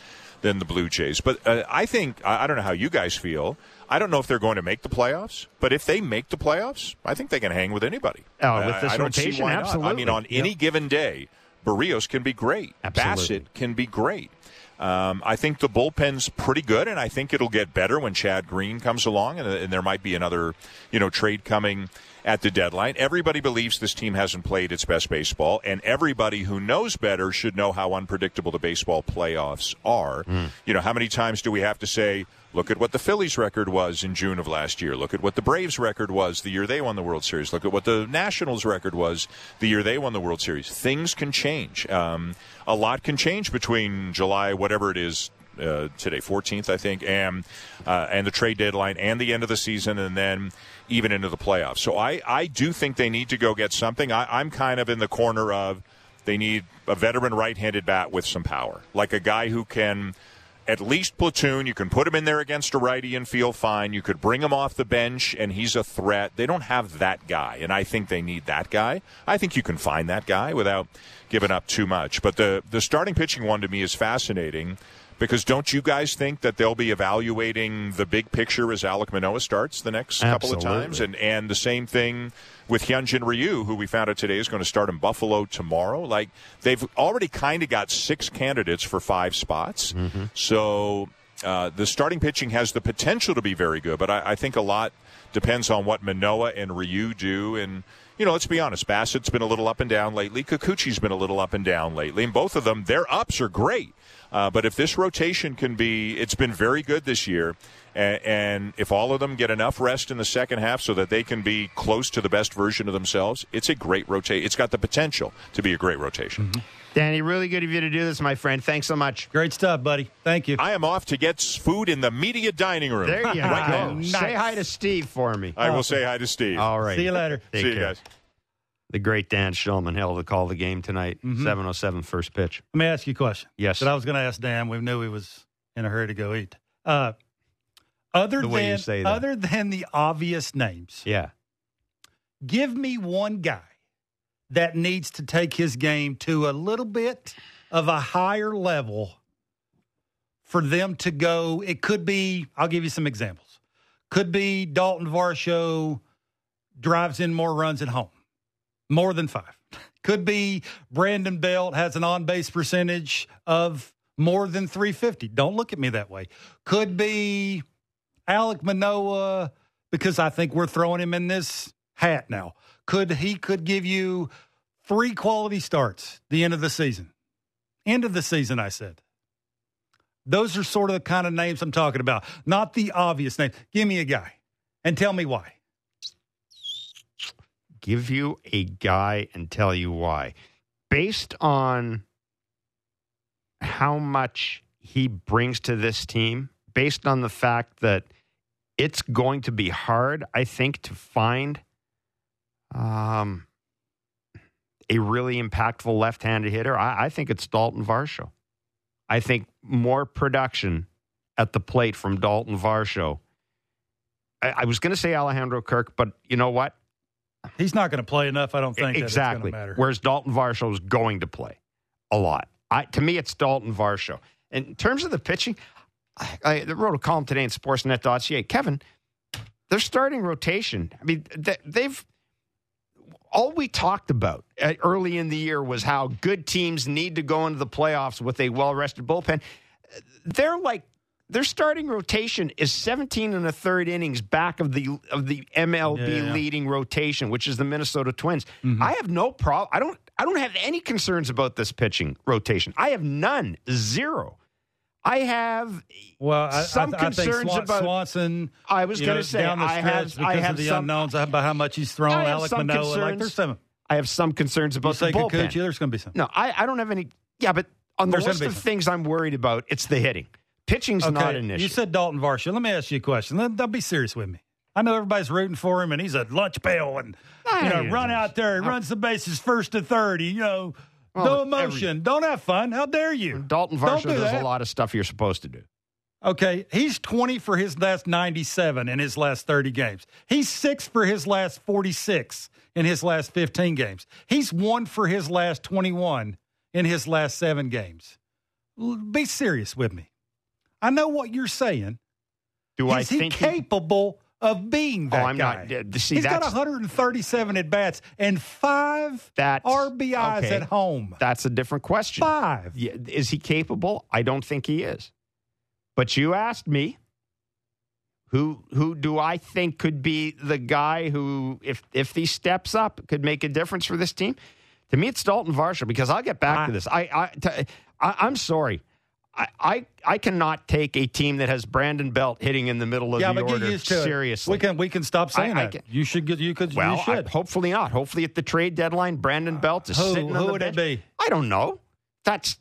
than the Blue Jays. But uh, I think I, I don't know how you guys feel. I don't know if they're going to make the playoffs, but if they make the playoffs, I think they can hang with anybody. Oh, with this I, I rotation, absolutely. I mean, on any yep. given day, Berrios can be great. Absolutely. Bassitt can be great. Um, I think the bullpen's pretty good, and I think it'll get better when Chad Green comes along, and, and there might be another, you know, trade coming at the deadline. Everybody believes this team hasn't played its best baseball, and everybody who knows better should know how unpredictable the baseball playoffs are. Mm. You know, how many times do we have to say, Look at what the Phillies record was in June of last year. Look at what the Braves record was the year they won the World Series. Look at what the Nationals record was the year they won the World Series. Things can change. Um, a lot can change between July, whatever it is, uh, today, 14th, I think, and uh, and the trade deadline and the end of the season, and then even into the playoffs. So I, I do think they need to go get something. I, I'm kind of in the corner of they need a veteran right-handed bat with some power, like a guy who can at least platoon. You can put him in there against a righty and feel fine. You could bring him off the bench and he's a threat. They don't have that guy, and I think they need that guy. I think you can find that guy without giving up too much. But the the starting pitching one to me is fascinating because don't you guys think that they'll be evaluating the big picture as Alec Manoah starts the next Absolutely. couple of times, and and the same thing with Hyunjin Ryu, who we found out today is going to start in Buffalo tomorrow. Like they've already kind of got six candidates for five spots. Mm-hmm. So uh, the starting pitching has the potential to be very good, but I, I think a lot depends on what Manoah and Ryu do. And you know, let's be honest, Bassitt's been a little up and down lately. Kikuchi's been a little up and down lately, and both of them, their ups are great. Uh, but if this rotation can be, it's been very good this year. And, and, if all of them get enough rest in the second half so that they can be close to the best version of themselves, it's a great rotation. It's got the potential to be a great rotation. Mm-hmm. Danny, really good of you to do this, my friend. Thanks so much. Great stuff, buddy. Thank you. I am off to get food in the media dining room. There you go. now. Nice. Say hi to Steve for me. I will say hi to Steve. All right. See you later. Take See you guys. The great Dan Shulman held to call the game tonight. Mm-hmm. 707 first pitch. Let me ask you a question. Yes. That I was going to ask Dan. We knew he was in a hurry to go eat. Uh, other The than you say that. other than the obvious names, Yeah. give me one guy that needs to take his game to a little bit of a higher level for them to go. It could be, I'll give you some examples. Could be Dalton Varsho drives in more runs at home, more than five. Could be Brandon Belt has an on base percentage of more than 350. Don't look at me that way. Could be Alec Manoah because I think we're throwing him in this hat now. Could he could give you three quality starts the end of the season? End of the season, I said. Those are sort of the kind of names I'm talking about, not the obvious names. Give me a guy and tell me why. Give you a guy and tell you why. Based on how much he brings to this team, based on the fact that it's going to be hard, I think, to find um, a really impactful left handed hitter, I, I think it's Dalton Varsho. I think more production at the plate from Dalton Varsho. I, I was going to say Alejandro Kirk, but you know what? He's not going to play enough. I don't think exactly. that it's matter. Whereas Dalton Varsho is going to play a lot. I, to me, it's Dalton Varsho. In terms of the pitching, I, I wrote a column today in Sportsnet.ca. Kevin, their starting rotation. I mean, they, they've all we talked about uh, early in the year was how good teams need to go into the playoffs with a well-rested bullpen. They're like their starting rotation is 17 and a third innings back of the of the MLB Yeah, leading rotation, which is the Minnesota Twins. Mm-hmm. I have no problem. I don't. I don't have any concerns about this pitching rotation. I have none, zero. I have well, I, some I, I concerns Swan, about. Swanson. I was going to say I have. because I have of the some. unknowns about how much he's thrown. I have Alec some Manoah, like concerns. there's some. I have some concerns about say the bullpen. Kikuchi, there's going to be some. No, I, I don't have any. Yeah, but on the There's list of things I'm worried about, it's the hitting. Pitching's not an issue. You said Dalton Varsho. Let me ask you a question. Let, let be serious with me. I know everybody's rooting for him, and he's a lunch pail, and you know, I- run out there, he runs the bases first to third. He, you know, Well, no every- emotion, don't have fun. How dare you? Dalton Don't Varsho do does that. a lot of stuff you're supposed to do. Okay, he's 20 for his last 97 in his last 30 games. He's six for his last 46 in his last 15 games. He's one for his last 21 in his last seven games. Be serious with me. I know what you're saying. Do I Is he think he- capable of being oh, that Oh, I'm guy? not- see, He's got 137 at bats and five That's- RBIs okay. at home. That's a different question. Five. Is he capable? I don't think he is. But you asked me who who do I think could be the guy who, if if he steps up, could make a difference for this team? To me, it's Dalton Varsho because I'll get back I- to this. I, I, to, I I'm sorry. I, I I cannot take a team that has Brandon Belt hitting in the middle of yeah, the but order get used to seriously. it. We can we can stop saying I- I that. can- you should get you could Well, you I- hopefully not. Hopefully at the trade deadline, Brandon Belt is Who- sitting on who the would it be? I don't know. That's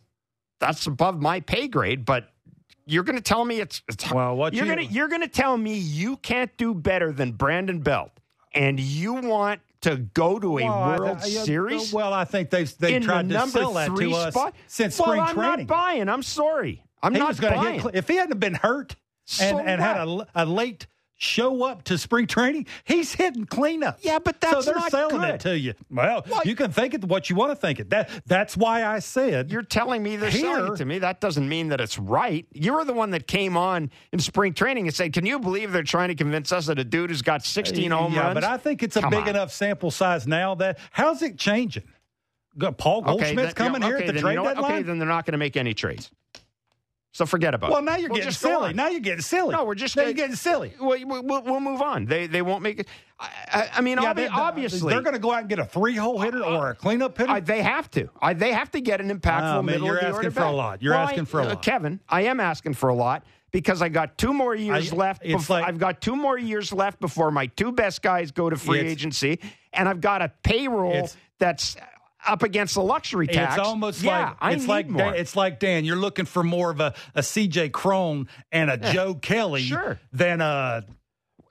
that's above my pay grade. But you're going to tell me it's, it's Well, what you're you- going to you're going to tell me you can't do better than Brandon Belt, and you want to go to a Well, World I- yeah, Series Well, I think they've they tried the to sell that to us spot since well, spring I'm training. not buying. I'm sorry. I'm he not buying. hit, if he hadn't been hurt and, So and had a, a late show up to spring training, he's hitting cleanup. Yeah, but that's so they're not selling good. it to you. Well, Well, you can think it what you want to think it. That that's why I said You're telling me they're Here- selling it to me. That doesn't mean that it's right. You were the one that came on in spring training and said, "Can you believe they're trying to convince us that a dude who's got 16 uh, home yeah, runs?" but I think it's a Come big on. enough sample size now that how's it changing? Paul Goldschmidt's then- coming yeah, here okay, at the trade you know deadline. Okay, then they're not going to make any trades. So forget about well, it. now you're We'll getting silly. Now you're getting silly. No, we're just now you're getting silly. We'll, we'll, we'll move on. They they won't make it. I, I, mean, Yeah, obvi- they- obviously they're going to go out and get a three-hole hitter or a cleanup hitter. I, they have to. I, they have to get an impactful Oh, man, middle you're of the asking for a lot. You're Well, asking for a uh, lot. Kevin. I am asking for a lot because I got two more years I- left. like- I've got two more years left before my two best guys go to free agency, and I've got a payroll that's. Up against the luxury tax. It's almost yeah, like I it's like more. Dan, it's like Dan. You're looking for more of a, a C.J. Cron and a Joe Kelly sure. than a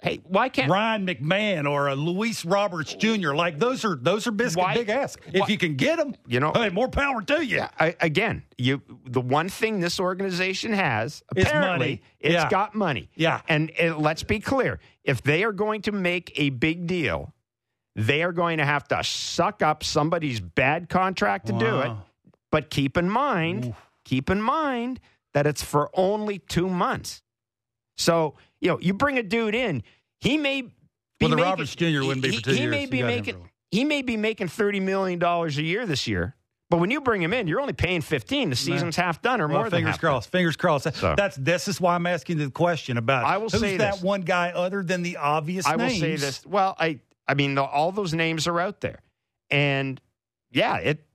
hey, why can't Ryan McMahon or a Luis Roberts Jr. Like those are those are biscuit Why- big ass. why- If you can get them, You know- hey, more power to you. Yeah, I, again, you the one thing this organization has It's apparently money. it's Yeah. got money. Yeah. and, and let's be clear: if they are going to make a big deal, they are going to have to suck up somebody's bad contract to do it. But keep in mind, keep in mind that it's for only two months. So you know, you bring a dude in, he may. Be Well, the making- Roberts Jr. wouldn't be he- for two he years. may be him making he may be making thirty million dollars a year this year. But when you bring him in, you're only paying fifteen. The season's half done or Well, more than fingers crossed. Fingers crossed. So- That's this is why I'm asking the question about. I will who's say that this. one guy other than the obvious I will say this. Well, I I mean, the, all those names are out there, and yeah, it.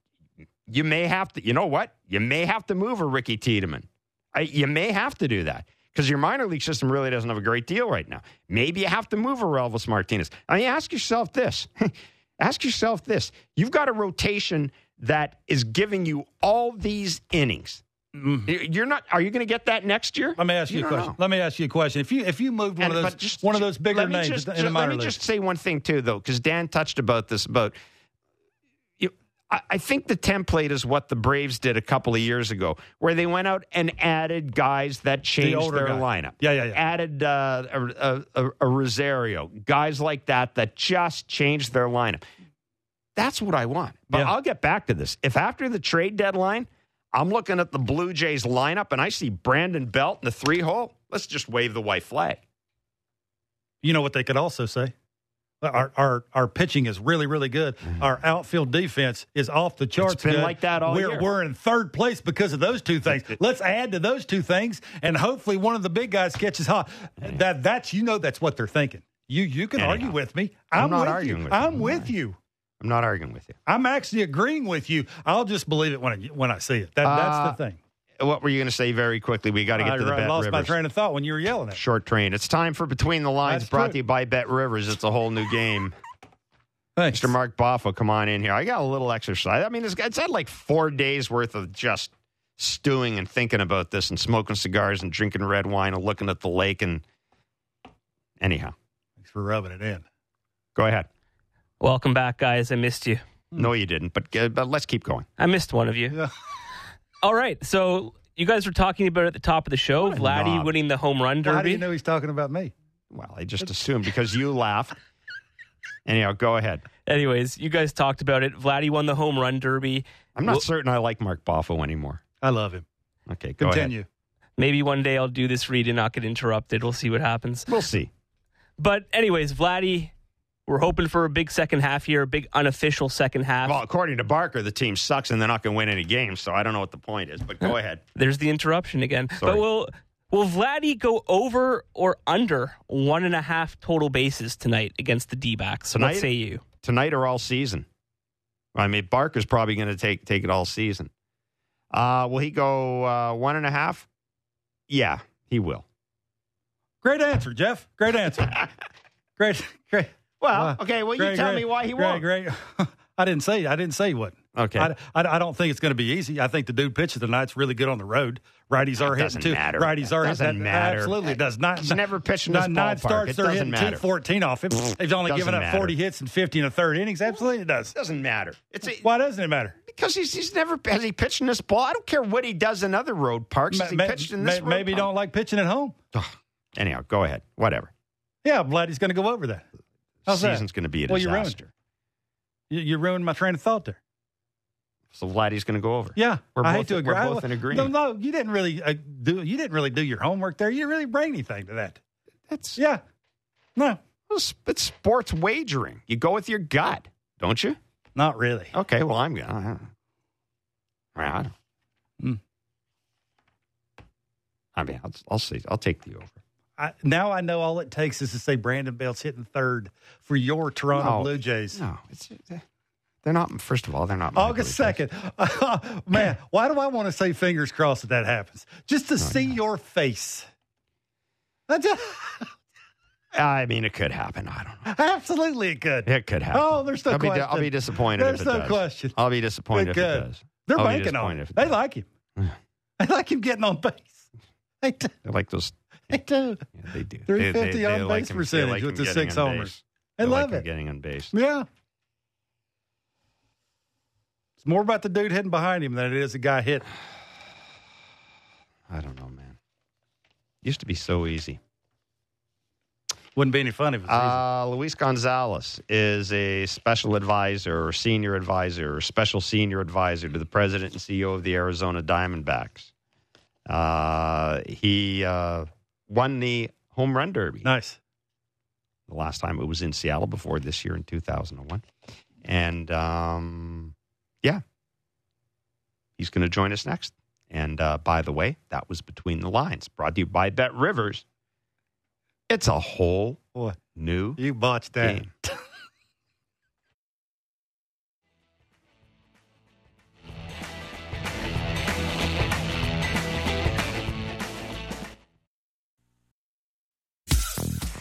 You may have to. You know what? You may have to move a Ricky Tiedemann. I, you may have to do that because your minor league system really doesn't have a great deal right now. Maybe you have to move a Elvis Martinez. I mean, ask yourself this. ask yourself this. You've got a rotation that is giving you all these innings. You're not. Are you going to get that next year? Mm-hmm. Let me ask you, a question. know. Let me ask you a question. If you if you moved one And- of those just- one of those bigger names just- in ju- the minor Let me leagues, just say one thing too, though, because Dan touched about this. About you, I, I think the template is what the Braves did a couple of years ago, where they went out and added guys that changed older their guy. lineup. Yeah, yeah, yeah. Added uh, a, a, a Rosario, guys like that that just changed their lineup. That's what I want. But Yeah. I'll get back to this. If after the trade deadline, I'm looking at the Blue Jays lineup and I see Brandon Belt in the three hole, let's just wave the white flag. you know what they could also say. Our our our pitching is really really good. Mm-hmm. Our outfield defense is off the charts. It's been good. like that all we're, year. We're in third place because of those two things. Let's add to those two things, and hopefully one of the big guys catches hot. That that's you know that's what they're thinking. You you can argue with me. I'm I'm, not with arguing you. with I'm with you. I'm not arguing with you. I'm actually agreeing with you. I'll just believe it when I when I see it. That, Uh, that's the thing. What were you going to say very quickly? We got to get I, to the I Bet lost my train of thought when you were yelling at. me. Short train. It's time for Between the Lines, That's brought true. to you by Bet Rivers. It's a whole new game. Thanks. Mr. Mark Boffo, come on in here. I got a little exercise. I mean, it's, it's had like four days worth of just stewing and thinking about this and smoking cigars and drinking red wine and looking at the lake. And anyhow, Thanks for rubbing it in. go ahead. Welcome back, guys. I missed you. No, you didn't, but, uh, but let's keep going. I missed one of you. All right. So you guys were talking about at the top of the show, What a Vladdy knob. winning the home run derby. How do you know he's talking about me? Well, I just assumed because you laughed. Anyhow, go ahead. Anyways, you guys talked about it. Vladdy won the home run derby. I'm not Well- certain I like Mark Boffo anymore. I love him. Okay, go ahead. Continue. Maybe one day I'll do this read and not get interrupted. We'll see what happens. We'll see. But anyways, Vladdy, we're hoping for a big second half here, a big unofficial second half. Well, according to Barker, the team sucks and they're not going to win any games. So I don't know what the point is, but go ahead. There's the interruption again. Sorry. But will will Vladdy go over or under one and a half total bases tonight against the D backs? Tonight? What say you? Tonight or all season? I mean, Barker's probably going to take take it all season. Uh, will he go uh, one and a half? Yeah, he will. Great answer, Jeff. Great answer. great, great. Well, Wow. okay. Well, you tell great, me why he great, won't. Great. I didn't say. I didn't say what. Okay. I, I, I don't think it's going to be easy. I think the dude pitching tonight's really good on the road. Righties are hitting doesn't too. matter. Righties are Doesn't hitting. matter. Absolutely does not. He's never pitched in nine, this nine ballpark. starts. It they're doesn't hitting matter. two fourteen off him. They've only Doesn't given up matter. forty hits and fifty in the third innings. Absolutely it does. doesn't matter. It's a, Why doesn't it matter? because he's he's never has he pitched in this ball. I don't care what he does in other road parks. Has he Ma- ma- pitched in this? ma- road maybe park? don't like pitching at home. Anyhow, go ahead. Whatever. Yeah, I'm glad he's going to go over that. How's? Season's going to be a Well, you ruined- disaster. You, ruined my train of thought there. So Vladdy's going to go over. Yeah, We're I both- hate to agree. we're both in agreement. No, no, you didn't really uh, do. You didn't really do your homework there. You didn't really bring anything to that. That's Yeah, no, it's, sports wagering. You go with your gut, don't you? not really. Okay. Well, I'm going. to I. Hmm. I mean, I'll, I'll see. I'll take the over. I, now I know all it takes is to say Brandon Belt's hitting third for your Toronto No. Blue Jays. No, it's they're not. First of all, they're not. August second, man. Why do I want to say fingers crossed that that happens? Just to see your face. I mean, it could happen. I don't know. Absolutely, it could. It could happen. Oh, there's no I'll be, question. I'll be disappointed There's if it no does. question. I'll be disappointed It if it does. They're I'll banking on it. They like him. They like him getting on base. They. They like those. They do. Yeah, they do. 350 they, they, they on like base him- percentage like with the six homers. They They love like it. getting on base. Yeah. It's more about the dude hitting behind him than it is the guy hit. I don't know, man. Used to be so easy. Wouldn't be any fun if it was easy. Uh, Luis Gonzalez is a special advisor or senior advisor or special senior advisor to the president and CEO of the Arizona Diamondbacks. Uh, he uh, won the home run derby Nice. the last time it was in Seattle before this year in 2001. And um, yeah, he's going to join us next. And uh, by the way, that was Between the Lines, brought to you by Bet Rivers. It's a whole Boy, new you botched that.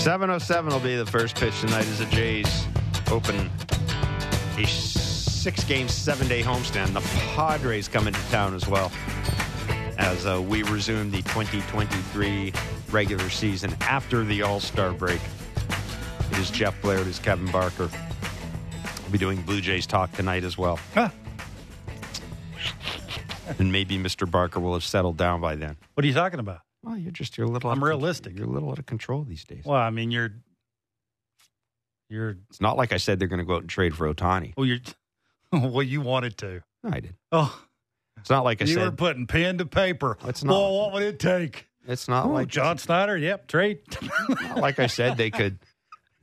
707 will be the first pitch tonight as the Jays open a six game, seven day homestand. The Padres come into town as well as uh, we resume the 2023 regular season after the All Star break. It is Jeff Blair, it is Kevin Barker. We'll be doing Blue Jays talk tonight as well. Huh. And maybe Mr. Barker will have settled down by then. What are you talking about? Well, you're just you're a little. I'm realistic. You're a little out of control these days. Well, I mean, you're, you're, It's not like I said they're going to go out and trade for Ohtani. well, you're, well, you wanted to. No, I did. Oh, It's not like I said you were putting pen to paper. It's not. Well, what would it take? It's not Oh, like John Schneider. Yep, trade. not like I said they could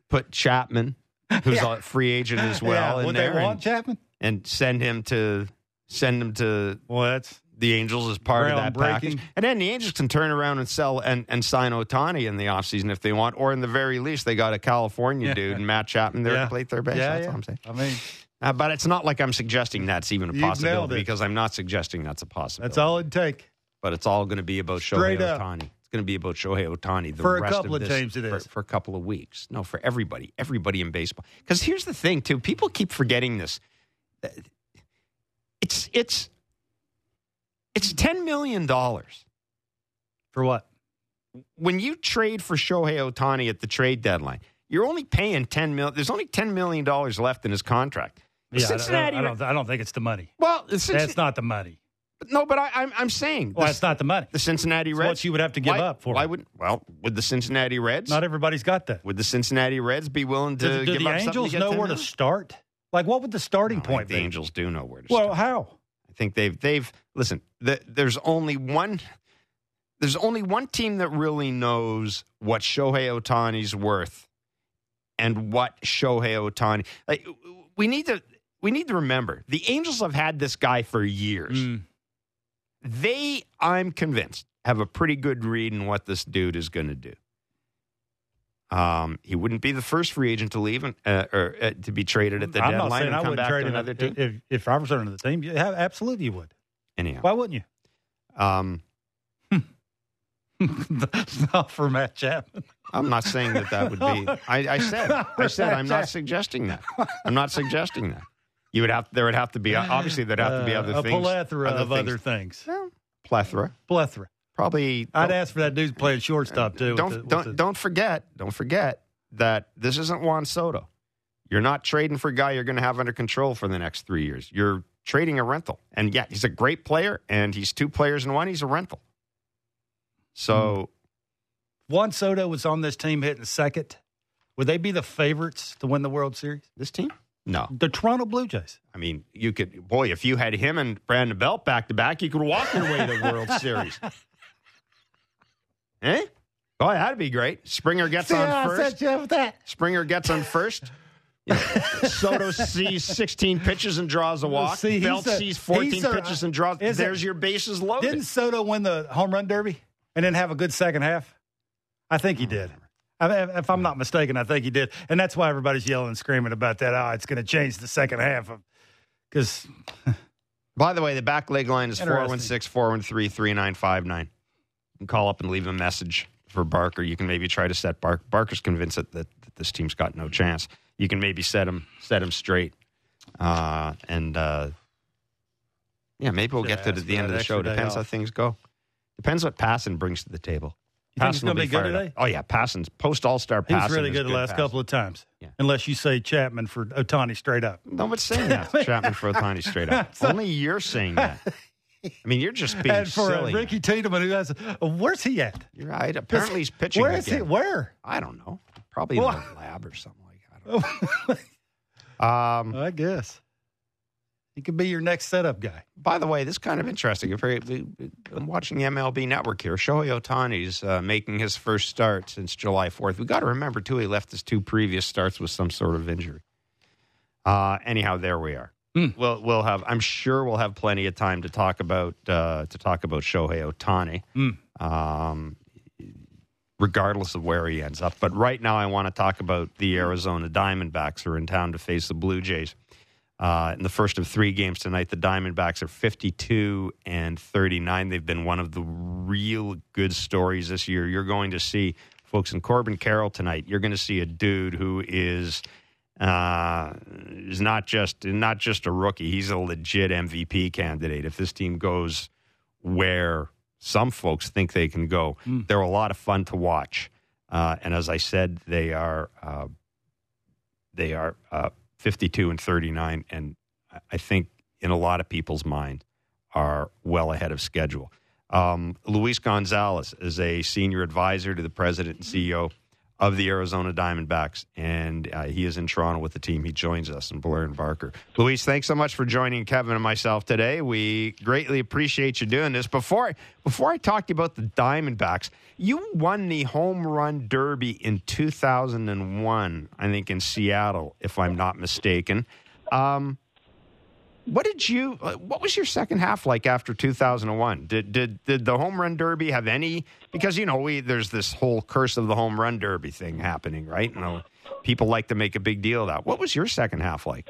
put Chapman, who's a free agent as well, yeah, in would there, they want and, Chapman? and send him to send him to Well, that's the Angels as part of that package. And then the Angels can turn around and sell and, and sign Ohtani in the offseason if they want, or in the very least, they got a California Yeah. dude and Matt Chapman there yeah. to play third base. Yeah, That's all I'm saying. I mean, Uh, but it's not like I'm suggesting that's even a You've possibility because I'm not suggesting that's a possibility. that's all it'd take. but it's all going to be about Straight Shohei up. Ohtani. It's going to be about Shohei Ohtani the For a couple of this, teams it for, for a couple of weeks. No, for everybody, everybody in baseball. Because here's the thing, too. People keep forgetting this. It's it's it's ten million dollars For what? when you trade for Shohei Ohtani at the trade deadline. You're only paying ten mil. There's only ten million dollars left in his contract. Yeah, I don't- Cincinnati. I don't, I don't think it's the money. well, the Cincinnati, That's not the money. no, but I, I'm I'm saying Well, the- that's not the money. the Cincinnati It's Reds. what you would have to give why, up for Why would well would the Cincinnati Reds? Not everybody's got that. would the Cincinnati Reds be willing to Do, do give the up something Angels to know where to start? Like, what would the starting I think point the? Angels do know where to start. Well, start. how? I think they've they've listen. The, there's only one. There's only one team that really knows what Shohei Ohtani's worth, and what Shohei Ohtani. Like we need to we need to remember the Angels have had this guy for years. Mm. They, I'm convinced, have a pretty good read in what this dude is going to do. Um, he wouldn't be the first free agent to leave and, uh, or uh, to be traded at the I'm not deadline saying and I come wouldn't back trade to another team. if, if I was on the team. Yeah, absolutely, you would. Anyhow, Why wouldn't you? um, not for Matt Chapman. I'm not saying that that would be. I, I said, I said, I'm not suggesting that. I'm not suggesting that. You would have. There would have to be. Obviously, there'd have to be Uh, other a things. plethora of things. other things. Well, plethora. Plethora. Probably. I'd ask for that dude playing shortstop too. Don't the- don't the- don't forget. Don't forget that this isn't Juan Soto. You're not trading for a guy you're going to have under control for the next three years. You're trading a rental, and yeah, he's a great player, and he's two players in one. He's a rental. So hmm. Juan Soto was on this team hitting second. Would they be the favorites to win the World Series? this team, no. The Toronto Blue Jays. I mean, you could, boy, if you had him and Brandon Belt back to back, you could walk your way to the World Series. Eh? Oh, that'd be great. Springer gets on first. that. Springer gets on first. Soto sees 16 pitches and draws a walk. See, Belt a- sees 14 a- pitches and draws. is it- There's your bases loaded. Didn't Soto win the home run derby and then have a good second half? I think he did. I- If I'm not mistaken, I think he did, and that's why everybody's yelling and screaming about that. Oh, it's going to change the second half of because By the way, the back leg line is Interesting. 416 413 3959. Call up and leave a message for Barker. You can maybe try to set Barker. Barker's convinced that, that, that this team's got no chance. You can maybe set him set him straight. Uh, and uh, yeah, maybe we'll get to at the end of the show. Depends how things go. Depends what Passan brings to the table. You think he's gonna be good fired up. today? Oh, yeah. Passan's post All Star he was Passan. really good the last Passan. couple of times. Yeah. Unless you say Chapman for Ohtani straight up. No one's saying that. Chapman for Ohtani straight up. Only you're saying that. I mean, you're just being and for uh, silly. Ricky Tiedemann, who has, uh, where's he at? You're right. Apparently, he's pitching Where is again. he? Where? I don't know. Probably in Well- the lab or something like that. I don't know. Um, I guess he could be your next setup guy. by the way, this is kind of interesting. If I'm watching MLB Network here. Shohei Ohtani's uh, making his first start since July 4th. we got to remember, too, he left his two previous starts with some sort of injury. Uh, anyhow, there we are. Hmm. We'll, we'll have. I'm sure we'll have plenty of time to talk about uh, to talk about Shohei Ohtani. Hmm. Um, regardless of where he ends up. But right now, I want to talk about the Arizona Diamondbacks who are in town to face the Blue Jays. Uh, in the first of three games tonight, the Diamondbacks are 52 and 39. They've been one of the real good stories this year. You're going to see, folks, in Corbin Carroll tonight, you're going to see a dude who is uh, is not just not just a rookie. He's a legit MVP candidate. If this team goes where some folks think they can go, they're a lot of fun to watch. Uh, and as I said, they are uh, they are uh, 52 and 39, and I- I think in a lot of people's mind are well ahead of schedule. Um, Luis Gonzalez is a senior advisor to the president and CEO of the Arizona Diamondbacks, and uh, he is in Toronto with the team. He joins us in Blair and Barker. Luis, thanks so much for joining Kevin and myself today. We greatly appreciate you doing this. Before before I talk to you about the Diamondbacks, you won the home run derby in 2001, I think, in Seattle, if I'm not mistaken. Um, what did you? uh, What was your second half like after 2001? Did did did the home run derby have any? Because you know we there's this whole curse of the home run derby thing happening, right? You know, people like to make a big deal of that. What was your second half like?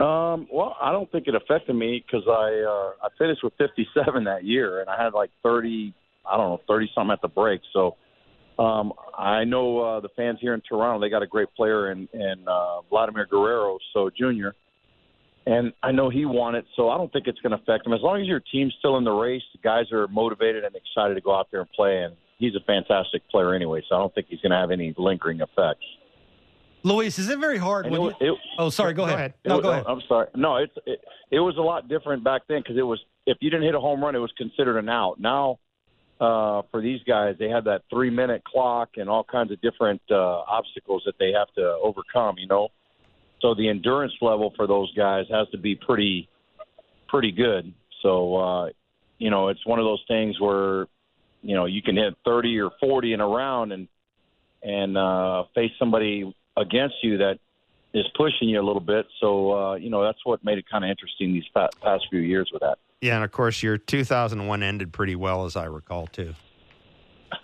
Um, well, I don't think it affected me because I uh, I finished with 57 that year, and I had like 30, I don't know, 30 something at the break. So um, I know uh, the fans here in Toronto they got a great player in in uh, Vladimir Guerrero, so Junior, and I know he won it. So I don't think it's going to affect him as long as your team's still in the race. The guys are motivated and excited to go out there and play, and he's a fantastic player anyway. So I don't think he's going to have any lingering effects. Luis, is it very hard when it, you? it, Oh, sorry. Go, Go ahead. ahead. No, it go ahead. I'm sorry. No, it's it, it was a lot different back then because it was if you didn't hit a home run, it was considered an out. Now, uh, for these guys, they have that three minute clock and all kinds of different uh, obstacles that they have to overcome. You know, so the endurance level for those guys has to be pretty pretty good. So, uh, you know, it's one of those things where you know you can hit 30 or 40 in a round and and uh, face somebody against you that is pushing you a little bit. So uh, you know that's what made it kind of interesting these pa- past few years with that. Yeah, and of course your 2001 ended pretty well, as I recall too.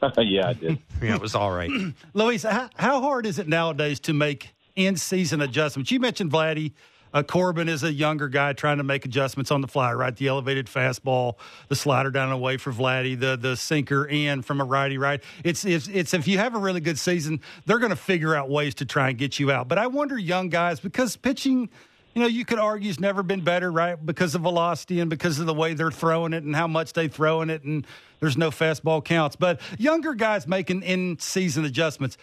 yeah, I did. Yeah, it was all right. Luis, how, how hard is it nowadays to make in-season adjustments? You mentioned Vladdy. Uh, Corbin is a younger guy trying to make adjustments on the fly, right? The elevated fastball, the slider down and away for Vladdy, the the sinker in from a righty, right? It's it's, it's if you have a really good season, they're going to figure out ways to try and get you out. But I wonder, young guys, because pitching, you know, you could argue has never been better, right? Because of velocity and because of the way they're throwing it and how much they're throwing it, and there's no fastball counts. But younger guys making in-season adjustments.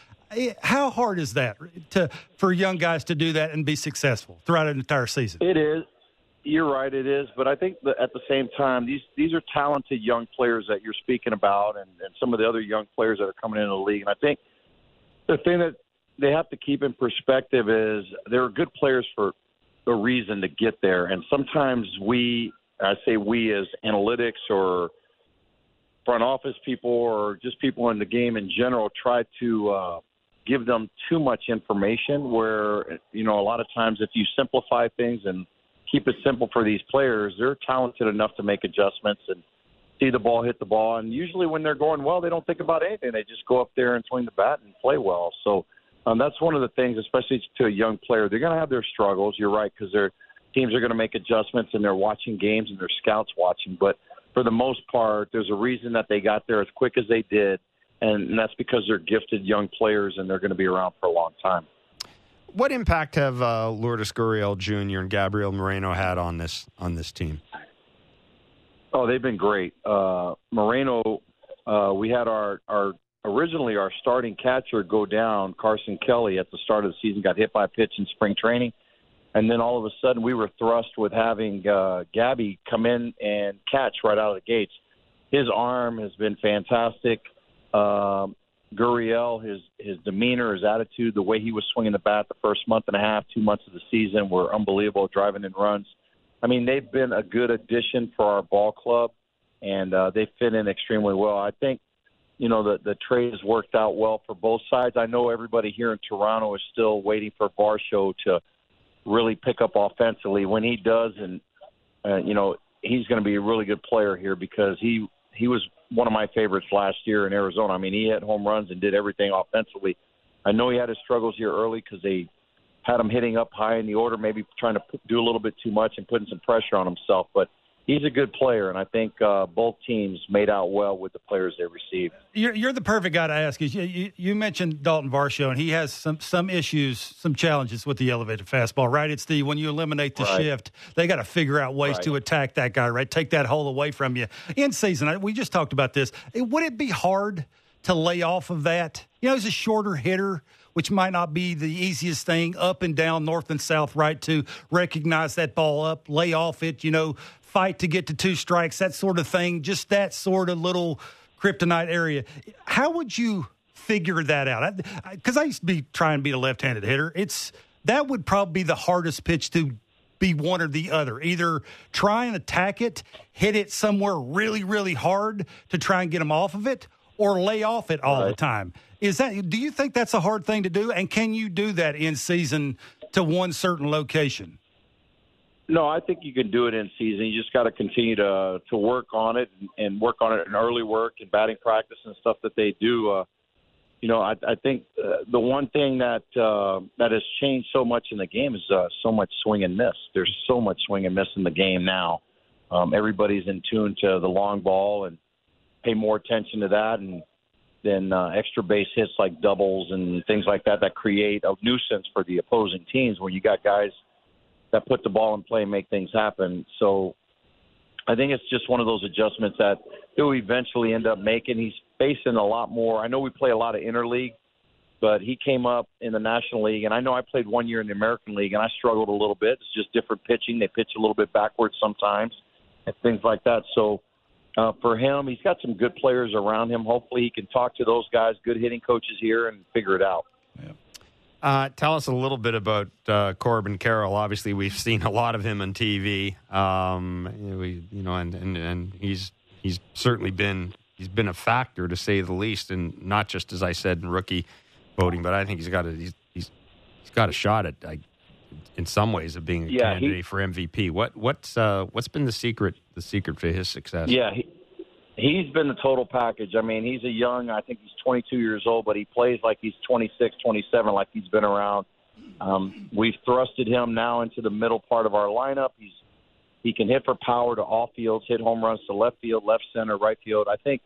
How hard is that to for young guys to do that and be successful throughout an entire season? It is. You're right. It is. But I think that at the same time, these these are talented young players that you're speaking about, and, and some of the other young players that are coming into the league. And I think the thing that they have to keep in perspective is they're good players for a reason to get there. And sometimes we, I say we as analytics or front office people or just people in the game in general try to uh, give them too much information. Where you know a lot of times if you simplify things and keep it simple for these players, they're talented enough to make adjustments and see the ball hit the ball. And usually when they're going well, they don't think about anything. They just go up there and swing the bat and play well. So um, that's one of the things, especially to a young player. They're going to have their struggles. You're right because their teams are going to make adjustments and they're watching games and their scouts watching. But for the most part, there's a reason that they got there as quick as they did, and that's because they're gifted young players and they're going to be around for a long time. What impact have uh, Lourdes Gurriel Jr. and Gabriel Moreno had on this on this team? Oh, they've been great. Uh, Moreno, uh, we had our our originally our starting catcher go down, Carson Kelly, at the start of the season, got hit by a pitch in spring training, and then all of a sudden we were thrust with having uh, Gabby come in and catch right out of the gates. His arm has been fantastic. Um, Gurriel, his his demeanor, his attitude, the way he was swinging the bat the first month and a half, two months of the season were unbelievable, driving in runs. I mean, they've been a good addition for our ball club, and uh, they fit in extremely well. I think, you know, the the trade has worked out well for both sides. I know everybody here in Toronto is still waiting for Varsho to really pick up offensively. When he does, and uh, you know, he's going to be a really good player here because he he was one of my favorites last year in Arizona. I mean, he hit home runs and did everything offensively. I know he had his struggles here early because they had him hitting up high in the order, maybe trying to do a little bit too much and putting some pressure on himself. But he's a good player, and I think uh, both teams made out well with the players they received. You're, you're the perfect guy to ask. You, you, you mentioned Dalton Varsho, and he has some some issues, some challenges with the elevated fastball. Right? It's the when you eliminate the right. shift, they got to figure out ways right. to attack that guy. Right? Take that hole away from you in season. We just talked about this. Would it be hard to lay off of that? You know, he's a shorter hitter which might not be the easiest thing up and down, north and south, right, to recognize that ball up, lay off it, you know, fight to get to two strikes, that sort of thing, just that sort of little kryptonite area. How would you figure that out? Because I, I, I, used to be trying to be a left-handed hitter. It's that would probably be the hardest pitch to be one or the other. Either try and attack it, hit it somewhere really, really hard to try and get them off of it, or lay off it all right. the time. Is that? Do you think that's a hard thing to do? And can you do that in season to one certain location? No, I think you can do it in season. You just got to continue to to work on it and work on it in early work and batting practice and stuff that they do. Uh, you know, I, I think uh, the one thing that uh, that has changed so much in the game is uh, so much swing and miss. There's so much swing and miss in the game now. Um, everybody's in tune to the long ball and pay more attention to that. And than uh, extra base hits like doubles and things like that that create a nuisance for the opposing teams when you got guys that put the ball in play and make things happen. So I think it's just one of those adjustments that he'll eventually end up making. He's facing a lot more. I know we play a lot of interleague, but he came up in the National League, and I know I played one year in the American League, and I struggled a little bit. It's just different pitching. They pitch a little bit backwards sometimes and things like that. So uh, for him. He's got some good players around him. Hopefully, he can talk to those guys, good hitting coaches here, and figure it out. Yeah. Uh, tell us a little bit about uh, Corbin Carroll. Obviously, we've seen a lot of him on TV. Um, we, you know, and, and, and he's he's certainly been he's been a factor to say the least, and not just as I said in rookie voting, but I think he's got a he's he's, he's got a shot at I, in some ways of being a yeah, candidate he, for MVP. What what's uh, what's been the secret the secret for his success? Yeah, he, he's been the total package. I mean, he's a young, I think he's 22 years old, but he plays like he's 26, 27, like he's been around. Um, we've thrusted him now into the middle part of our lineup. He's he can hit for power to all fields, hit home runs to left field, left center, right field. I think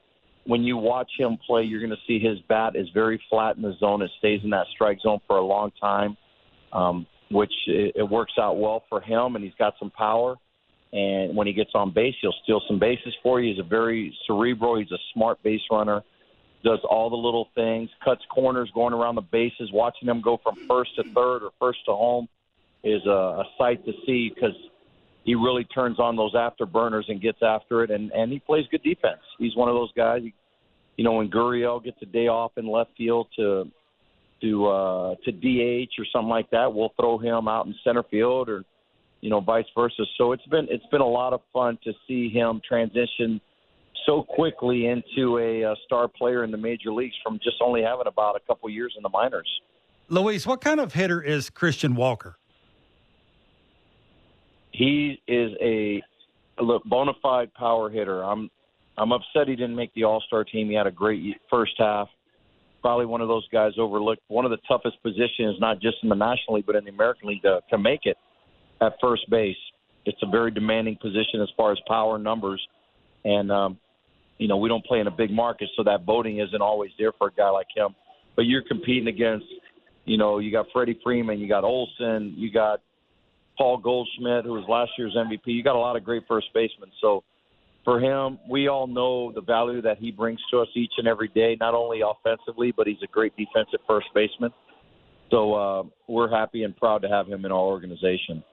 when you watch him play, you're going to see his bat is very flat in the zone. It stays in that strike zone for a long time, um, which it, it works out well for him, and he's got some power and when he gets on base, he'll steal some bases for you. He's a very cerebral. He's a smart base runner. Does all the little things, cuts corners, going around the bases. Watching him go from first to third or first to home is a, a sight to see because he really turns on those afterburners and gets after it, and and he plays good defense. He's one of those guys. You know, when Gurriel gets a day off in left field to to uh, to DH or something like that, we'll throw him out in center field or you know, vice versa. So it's been it's been a lot of fun to see him transition so quickly into a, a star player in the major leagues from just only having about a couple years in the minors. Luis, what kind of hitter is Christian Walker? He is a look bona fide power hitter. I'm I'm upset he didn't make the All Star team. He had a great first half. Probably one of those guys overlooked. One of the toughest positions, not just in the National League but in the American League, to, to make it at first base. It's a very demanding position as far as power numbers, and um, you know we don't play in a big market, so that voting isn't always there for a guy like him. But you're competing against, you know, you got Freddie Freeman, you got Olson, you got Paul Goldschmidt, who was last year's MVP. You got a lot of great first basemen. So for him, we all know the value that he brings to us each and every day, not only offensively, but he's a great defensive first baseman. So uh, we're happy and proud to have him in our organization.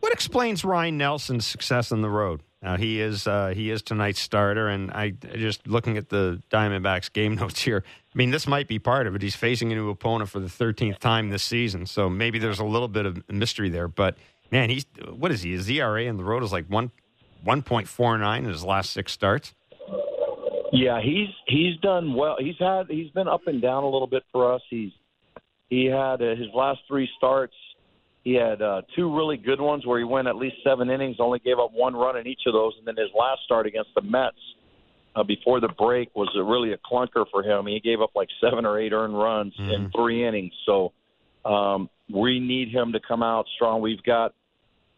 What explains Ryne Nelson's success on the road? Now he is uh, he is tonight's starter, and I just looking at the Diamondbacks game notes here. I mean, this might be part of it. He's facing a new opponent for the thirteenth time this season, so maybe there's a little bit of mystery there. But man, he's what is he? His ERA in the road is like one one point four nine in his last six starts. Yeah, he's he's done well. He's had he's been up and down a little bit for us. He's he had uh, his last three starts he had uh, two really good ones where he went at least seven innings, only gave up one run in each of those, and then his last start against the Mets uh, before the break was a, really a clunker for him. He gave up like seven or eight earned runs mm-hmm. in three innings. So um, we need him to come out strong. We've got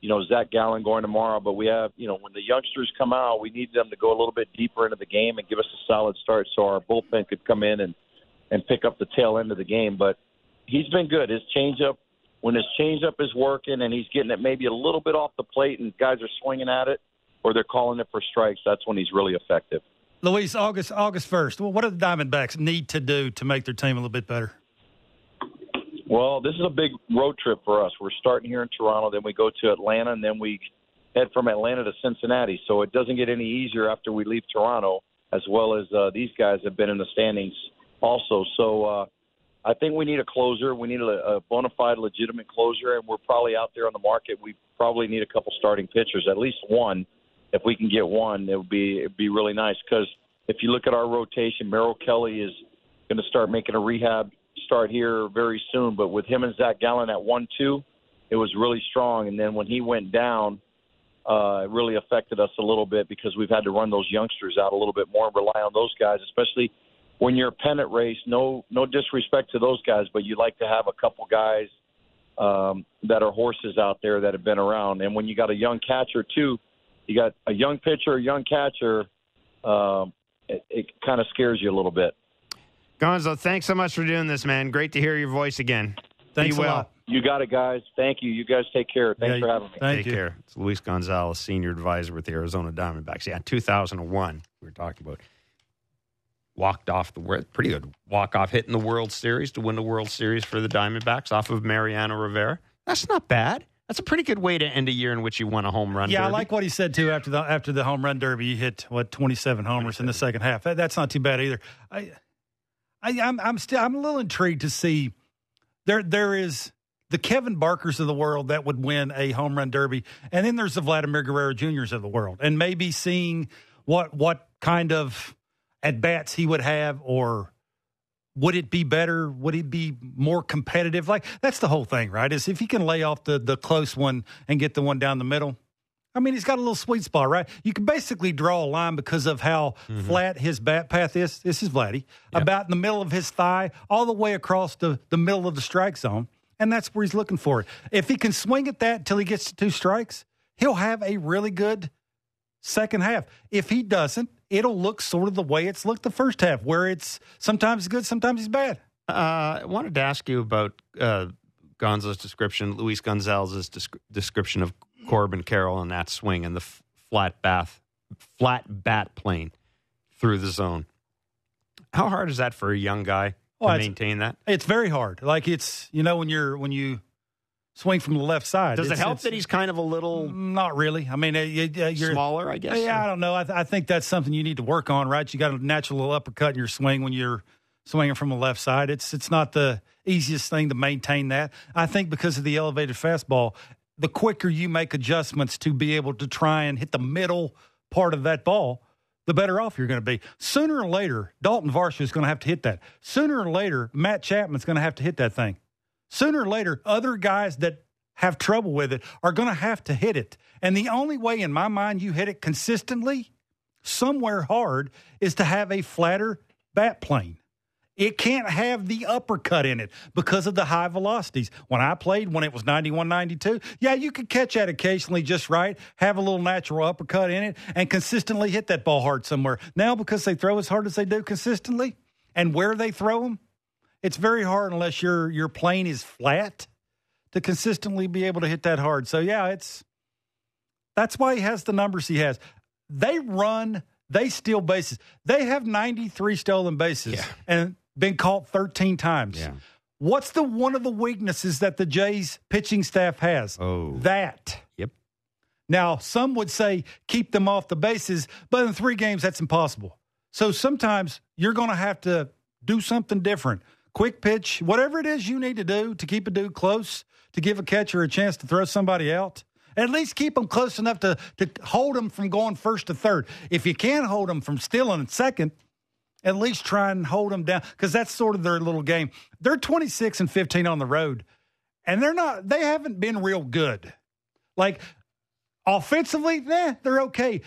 you know Zach Gallen going tomorrow, but we have you know when the youngsters come out, we need them to go a little bit deeper into the game and give us a solid start so our bullpen could come in and and pick up the tail end of the game. But he's been good. His changeup when his changeup is working and he's getting it maybe a little bit off the plate and guys are swinging at it or they're calling it for strikes, that's when he's really effective. Luis, August August first. Well, what do the Diamondbacks need to do to make their team a little bit better? Well, this is a big road trip for us. We're starting here in Toronto, then we go to Atlanta, and then we head from Atlanta to Cincinnati. So it doesn't get any easier after we leave Toronto, as well as uh, these guys have been in the standings also. So uh, I think we need a closer. We need a, a bona fide, legitimate closer, and we're probably out there on the market. We probably need a couple starting pitchers, at least one. If we can get one, it would be it'd be really nice. Because if you look at our rotation, Merrill Kelly is going to start making a rehab start here very soon. But with him and Zach Gallen at one two, it was really strong. And then when he went down, uh, it really affected us a little bit because we've had to run those youngsters out a little bit more and rely on those guys, especially when you're a pennant race, no no disrespect to those guys, but you like to have a couple guys um, that are horses out there that have been around. And when you got a young catcher too, you got a young pitcher, a young catcher. Um, it, it kind of scares you a little bit. Gonzo, thanks so much for doing this, man. Great to hear your voice again. Thanks Be well. lot. You got it, guys. Thank you. You guys take care. Thanks yeah, for having me. Take you. care. It's Luis Gonzalez, senior advisor with the Arizona Diamondbacks. Yeah, 2001, we were talking about walked off the world, pretty good walk off hit in the World Series to win the World Series for the Diamondbacks off of Mariano Rivera. That's not bad. That's a pretty good way to end a year in which you won a home run. Yeah, derby. I like what he said too. After the after the home run derby, You hit what twenty seven homers in the second half. That, that's not too bad either. I, I I'm, I'm still I'm a little intrigued to see there there is the Kevin Barkers of the world that would win a home run derby, and then there's the Vladimir Guerrero Juniors of the world, and maybe seeing what what kind of at bats he would have, or would it be better? Would it be more competitive? Like that's the whole thing, right? Is if he can lay off the the close one and get the one down the middle. I mean, he's got a little sweet spot, right? You can basically draw a line because of how mm-hmm. flat his bat path is. This is Vladdy, yep. about in the middle of his thigh, all the way across the, the middle of the strike zone. And that's where he's looking for it. If he can swing at that until he gets to two strikes, he'll have a really good second half. If he doesn't, it'll look sort of the way it's looked the first half, where it's sometimes good, sometimes it's bad. Uh, I wanted to ask you about uh, Gonzo's description, Luis Gonzalez's description of Corbin Carroll and that swing and the f- flat bath, flat bat plane through the zone. How hard is that for a young guy to maintain that? It's very hard. Like it's you know when you're when you swing from the left side. Does it's, it help that he's kind of a little? Not really. I mean, uh, you're smaller, I guess. Yeah, I don't know. I, th- I, think that's something you need to work on, right? You got a natural little uppercut in your swing when you're swinging from the left side. It's it's not the easiest thing to maintain that. I think because of the elevated fastball, the quicker you make adjustments to be able to try and hit the middle part of that ball, the better off you're going to be. Sooner or later, Dalton Varsho is going to have to hit that. Sooner or later, Matt Chapman's going to have to hit that thing. Sooner or later, other guys that have trouble with it are going to have to hit it. And the only way, in my mind, you hit it consistently somewhere hard is to have a flatter bat plane. It can't have the uppercut in it because of the high velocities. When I played, when it was 91 92, yeah, you could catch that occasionally just right, have a little natural uppercut in it, and consistently hit that ball hard somewhere. Now, because they throw as hard as they do consistently and where they throw them, it's very hard unless your, your plane is flat to consistently be able to hit that hard. So, yeah, it's that's why he has the numbers he has. They run, they steal bases. They have 93 stolen bases. Yeah. And been caught 13 times. Yeah. What's the one of the weaknesses that the Jays pitching staff has? Oh. That. Yep. Now, some would say keep them off the bases, but in three games, that's impossible. So sometimes you're going to have to do something different. Quick pitch, whatever it is you need to do to keep a dude close, to give a catcher a chance to throw somebody out. At least keep them close enough to, to hold them from going first to third. If you can't hold them from stealing second, at least try and hold them down because that's sort of their little game. They're 26 and 15 on the road, and they're not, they haven't been real good. Like offensively, eh, they're okay.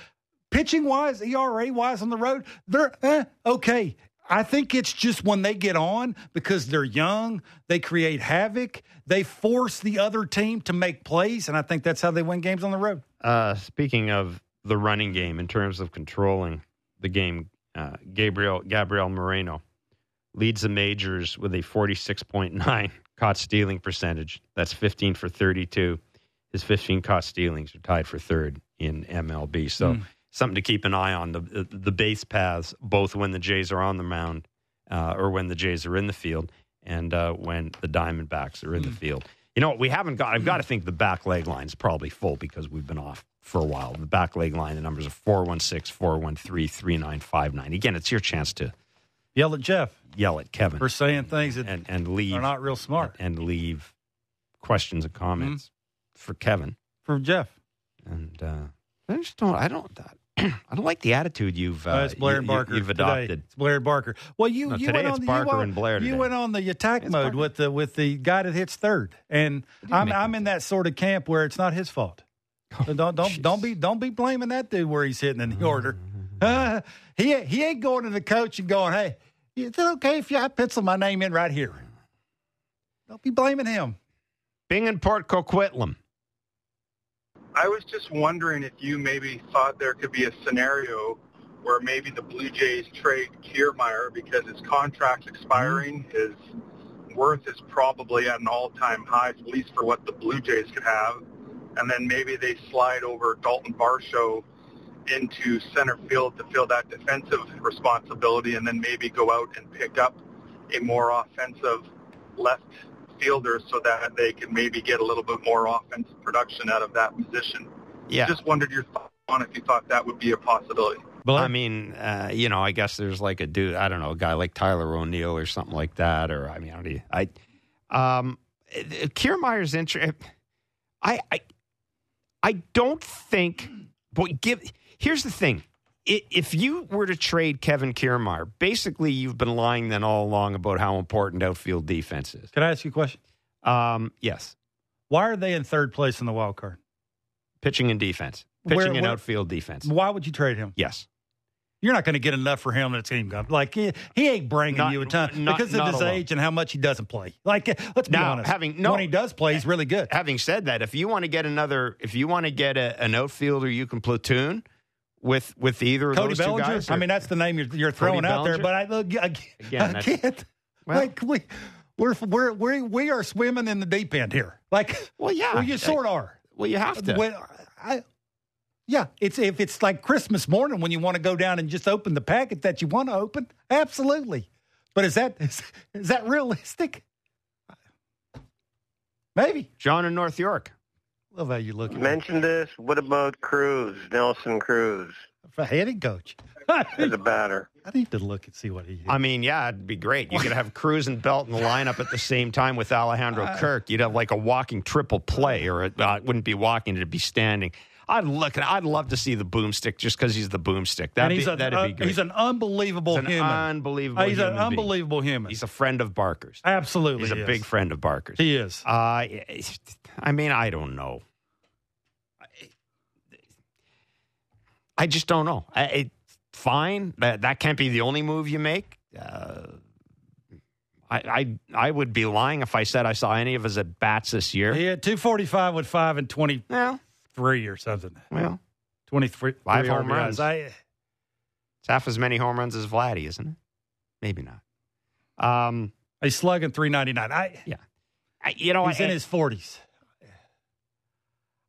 Pitching wise, ERA wise on the road, they're eh, okay. I think it's just when they get on because they're young, they create havoc, they force the other team to make plays, and I think that's how they win games on the road. Uh, speaking of the running game in terms of controlling the game, uh, Gabriel Gabriel Moreno leads the majors with a 46.9 caught stealing percentage. That's 15 for 32. His 15 caught stealings are tied for third in MLB. So something to keep an eye on the the, base paths, both when the Jays are on the mound uh, or when the Jays are in the field, and uh, when the Diamondbacks are in the field. You know, what we haven't got. I've got to think the back leg line is probably full because we've been off for a while. The back leg line, the numbers are 416 413 3959. Again, it's your chance to Yell at Jeff yell at Kevin for saying things that and, and leave are not real smart. and leave questions and comments for Kevin. For Jeff. And uh, I just don't. I don't. I don't like the attitude you've. Uh, Uh, it's Blair and you- you- Barker. You've today. adopted. It's Blair and Barker. Well, you No, you today went it's on the, Barker you, went- and Blair You went on the attack It's mode Barker. with the with the guy that hits third, and I'm I'm in that sort of camp where it's not his fault. So don't don't don't be don't be blaming that dude where he's hitting in the order. Uh, he he ain't going to the coach and going, hey, is it okay if you I pencil my name in right here? Don't be blaming him. Bing and Port Coquitlam. I was just wondering if you maybe thought there could be a scenario where maybe the Blue Jays trade Kiermaier because his contract's mm-hmm. expiring. His worth is probably at an all-time high, at least for what the Blue Jays could have. And then maybe they slide over Dalton Varsho into center field to fill that defensive responsibility and then maybe go out and pick up a more offensive left fielder so that they can maybe get a little bit more offensive production out of that position. Yeah. Just wondered your thought on if you thought that would be a possibility. Well, I mean, uh, you know, I guess there's like a dude, I don't know, a guy like Tyler O'Neill or something like that, or I mean, I, don't- I um, Kiermaier's interest. I, I, I don't think. Boy, give. Here's the thing: I- if you were to trade Kevin Kiermaier, basically you've been lying then all along about how important outfield defense is. Can I ask you a question? Um, yes, Why are they in third place in the wild card? pitching and defense, pitching Where- and outfield defense. Why would you trade him? Yes. You're not going to get enough for him that's going to like he, he ain't bringing Not- you a ton not- because of his alone. age and how much he doesn't play. Like let's be Now, honest, having- no. when he does play, he's really good. having said that, if you want to get another, if you want to get a, an outfielder you can platoon with with either of Cody those two Bellinger. guys, I mean, that's the name you're, you're throwing out there. But I look I, Again, I can't. well- like we we're we're we we are swimming in the deep end here. Like well, yeah, well, you sort of are. well, you have to. When I, yeah, it's if it's like Christmas morning when you want to go down and just open the packet that you want to open, absolutely. But is that is, is that realistic? Maybe. John in North York. Love how you look. Mention this. What about Cruz, Nelson Cruz, For hitting coach. as a batter? I need to look and see what he. I mean, yeah, it'd be great. You could have Cruz and Belt in the lineup at the same time with Alejandro Kirk. You'd have like a walking triple play, or it, uh, it wouldn't be walking; it'd be standing. I'd look. I'd love to see the boomstick just because he's the boomstick. That'd be, a, that'd uh, be great. he's an unbelievable He's an human. unbelievable. Uh, he's an human being. unbelievable human. He's a friend of Barker's. Absolutely, He's a is. big friend of Barker's. He is. Uh, I mean, I don't know. I just don't know. I, it, fine, that that can't be the only move you make. Uh, I, I I would be lying if I said I saw any of his at bats this year. He had 245 with 5 and 23 Well, or something. well, 23 Five home RBIs. runs. I, it's half as many home runs as Vladdy, isn't it? Maybe not. Um, he's slugging 399. I, I, you know, he's I, in his 40s.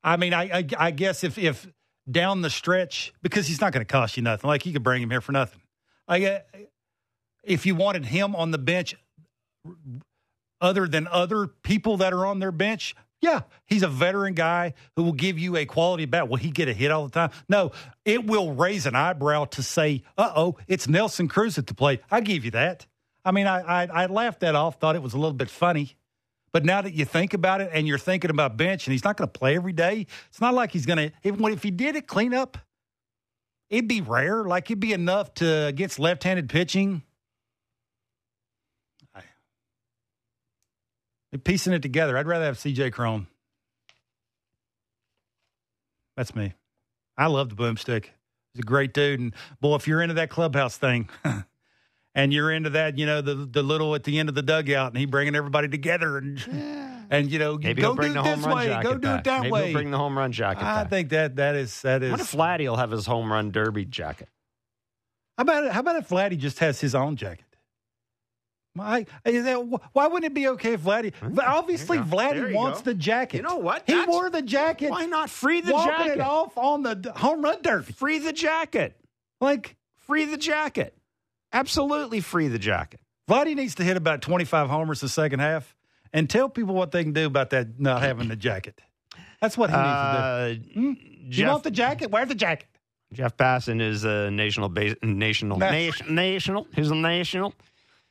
I mean, I, I, I guess if, if down the stretch, because he's not going to cost you nothing, like you could bring him here for nothing. I, uh, if you wanted him on the bench other than other people that are on their bench, yeah, he's a veteran guy who will give you a quality bat. Will he get a hit all the time? No, it will raise an eyebrow to say, uh oh, it's Nelson Cruz at the plate. I give you that. I mean, I, I, I laughed that off, thought it was a little bit funny. But now that you think about it and you're thinking about bench and he's not going to play every day, it's not like he's going to, if, if he did it clean up, it'd be rare. Like it'd be enough to against left handed pitching. Piecing it together, I'd rather have CJ Cron. That's me. I love the boomstick. He's a great dude. And boy, if you're into that clubhouse thing, and you're into that, you know, the the little at the end of the dugout, and he bringing everybody together, and and you know, maybe go he'll bring do the it home this run way, jacket go do back. it that maybe way. He'll bring the home run jacket I back. think that that is that is. what if Vladdy will have his home run derby jacket? How about it? how about if Vladdy just has his own jacket? Why, is that, why wouldn't it be okay if Vladdy? Obviously, you go. There Vladdy wants go. the jacket. You know what? He That's- wore the jacket. Why not free the walking jacket? it off on the home run derby. Free the jacket. Like Free the jacket. Absolutely free the jacket. Vladdy needs to hit about twenty five homers the second half, and tell people what they can do about that not having the jacket. That's what he needs to do. Uh, You Jeff, want the jacket? Wear the jacket. Jeff Passan is a national base, national Na- nation, national. He's a national.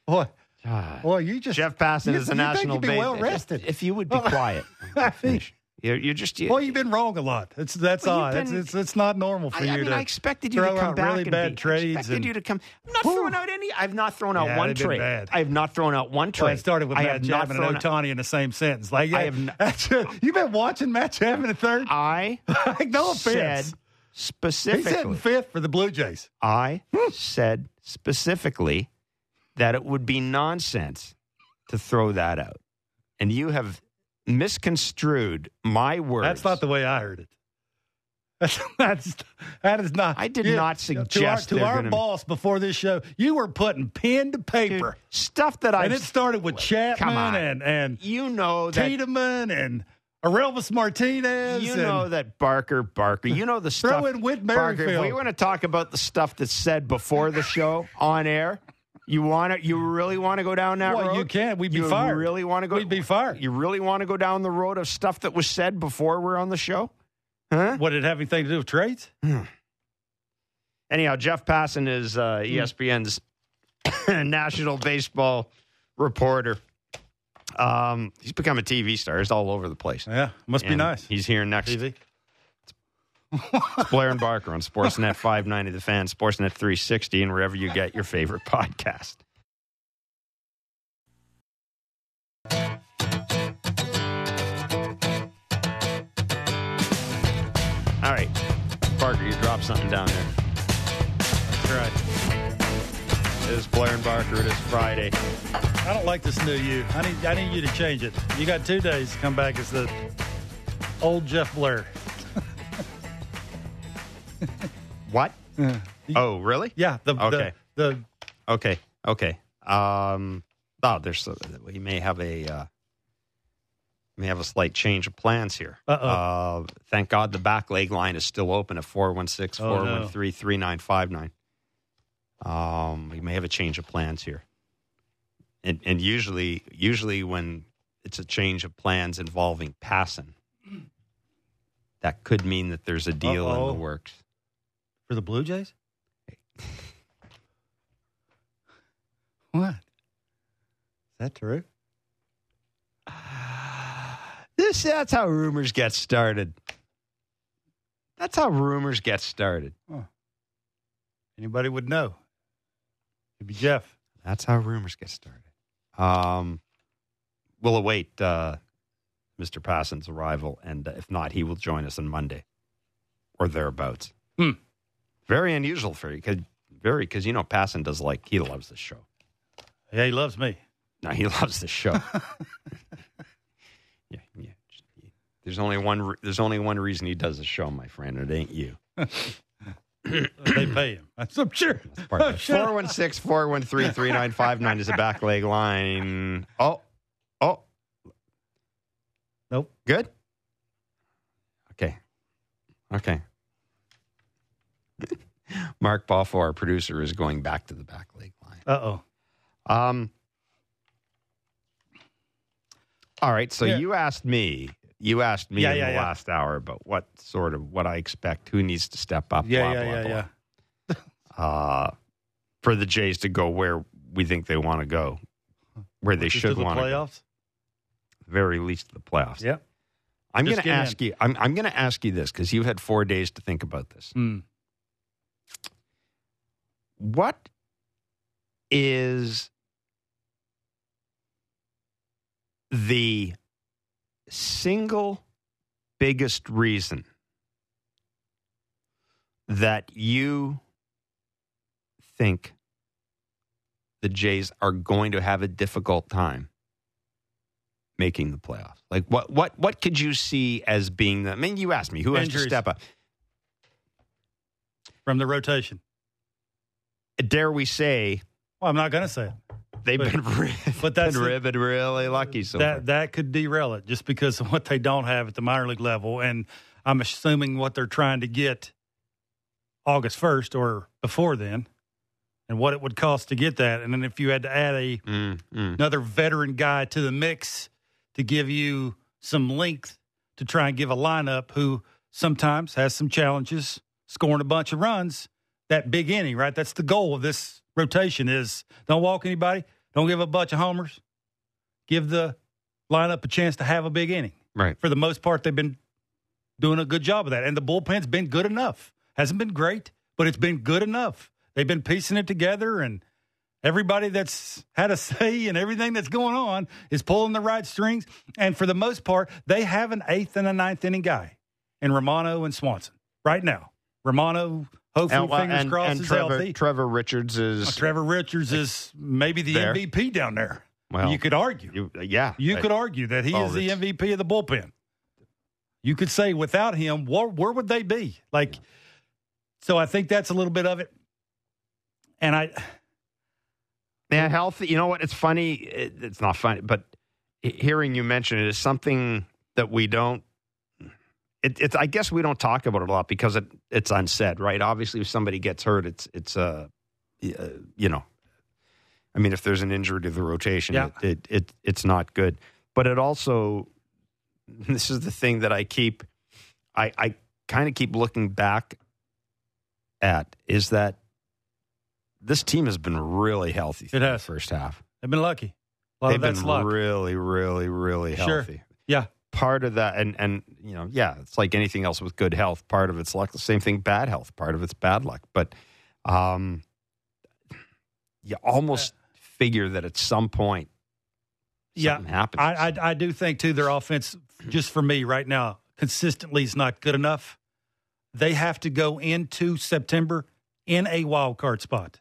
Boy, Ah. boy, you just Jeff Passan you- is a you think national you'd be well rested. If, if you would be quiet, I think- you're, you're just. You, Boy, you've been wrong a lot. It's that's Well, odd. It's, been- it's it's not normal for I, I mean, to. I expected you to come out back really and bad be, trades I expected and- you to come. I'm not Whew. throwing out any. I've not thrown out Yeah, one trade. bad. I have not thrown out one trade. Well, it started with I Matt Chapman and out. In the same sentence. Like, I yeah, have n- that's, you've been watching Matt Chapman at third. I Like, no offense. said He's specifically. hitting fifth for the Blue Jays. I said specifically that it would be nonsense to throw that out. And you have misconstrued my words. That's not the way I heard it. That's, that's that is not. I did Yeah, not to our, suggest to our boss before this show. You were putting pen to Dude, paper, stuff that I and it started with Chapman and and you know that Tiedemann and Orelvis Martinez. you know that Barker Barker. You know the stuff. Throw in Whit Barker. We want to talk about the stuff that's said before the show on air, you want to? You really want to go down that Well, road? you can't. We'd be you fired. Really want to go? We'd be fired. You really want to go down the road of stuff that was said before we're on the show? Huh? What did it have anything to do with trades? Anyhow, Jeff Passan is uh, Hmm. ESPN's national baseball reporter. Um, he's become a TV star. He's all over the place. Yeah, must be nice. He's here next. TV. Blair and Barker on Sportsnet 590 The Fan, Sportsnet 360, and wherever you get your favorite podcast. All right. Barker, you dropped something down there. That's right. It is Blair and Barker. It is Friday. I don't like this new you. I need I need you to change it. You got two days to come back as the old Jeff Blair. What? Oh, really? Yeah, the Okay. the, the Okay. Okay. Um, oh, there's we may have a uh, may have a slight change of plans here. Uh-oh. Uh, thank God the back leg line is still open at 416 Oh, no. 413 3959. Um, we may have a change of plans here. And, and usually, usually when it's a change of plans involving Passan, that could mean that there's a deal in Uh-oh. the works. For the Blue Jays. What? Is that true? This that's how rumors get started. That's how rumors get started. Anybody would know. It'd be Jeff. That's how rumors get started. Um, we'll await uh, Mr. Passan's arrival, and uh, if not, he will join us on Monday or thereabouts. Hmm. Very unusual for you, cause, very because you know Passan does like he loves this show. Yeah, he loves me. No, he loves the show. yeah, yeah. There's only one. There's only one reason he does the show, my friend. It ain't you. they pay him. I'm sure. I'm sure. 416 413 3959 is a back leg line. Oh, oh. Nope. Good? Okay. Okay. Mark Balfour, our producer, is going back to the back leg line. Uh oh. Um. All right. So Yeah. you asked me. You asked me Yeah, in yeah, the last hour about what sort of what I expect, who needs to step up. Yeah, blah, yeah, blah, yeah, blah. yeah. Uh, for the Jays to go where we think they want to go, where they Just should the want to go, playoffs. very least the playoffs. Yep. I'm going to get in. ask you. I'm, I'm going to ask you this because you've had four days to think about this. Hmm. What is the single biggest reason that you think the Jays are going to have a difficult time making the playoffs? Like what what what could you see as being the I mean you asked me who has to step up? From the rotation. Dare we say Well, I'm not going to say it. they've But- been, re- but that's been, the- really lucky so far. that that could derail it just because of what they don't have at the minor league level, and I'm assuming what they're trying to get August 1st or before then, and what it would cost to get that, and then if you had to add a Mm, mm. another veteran guy to the mix to give you some length to try and give a lineup who sometimes has some challenges scoring a bunch of runs that big inning right that's the goal of this rotation is don't walk anybody don't give a bunch of homers give the lineup a chance to have a big inning Right. for the most part they've been doing a good job of that and the bullpen's been good enough hasn't been great but it's been good enough they've been piecing it together and Everybody that's had a say and everything that's going on is pulling the right strings. And for the most part, they have an eighth and a ninth inning guy in Romano and Swanson right now. Romano, hopefully, And, well, fingers and- crossed, and is Trevor, healthy. Trevor Richards is Uh, Trevor Richards is maybe the There. MVP down there. well. you could argue. you- yeah, You I- could argue that he Oh, is the MVP of the bullpen. You could say without him, where, where would they be? Like, so I think that's a little bit of it. And I, Yeah, healthy. You know what? It's funny. It, it's not funny, but hearing you mention it is something that we don't. It, it's. I guess we don't talk about it a lot because it, it's unsaid, right? Obviously, if somebody gets hurt, it's it's uh, uh, you know, I mean, if there's an injury to the rotation, Yeah. it, it it it's not good. But it also, this is the thing that I keep, I I kind of keep looking back at is that this team has been really healthy through has. the first half. they've been lucky. A lot They've of that's been luck. really, really, really Sure. healthy. Yeah. Part of that, and and you know, yeah, it's like anything else with good health. Part of it's luck. The same thing, bad health. Part of it's bad luck. But um, you almost figure that at some point, Yeah, happens. I, I I do think too their offense, just for me right now, consistently is not good enough. They have to go into September in a wild card spot.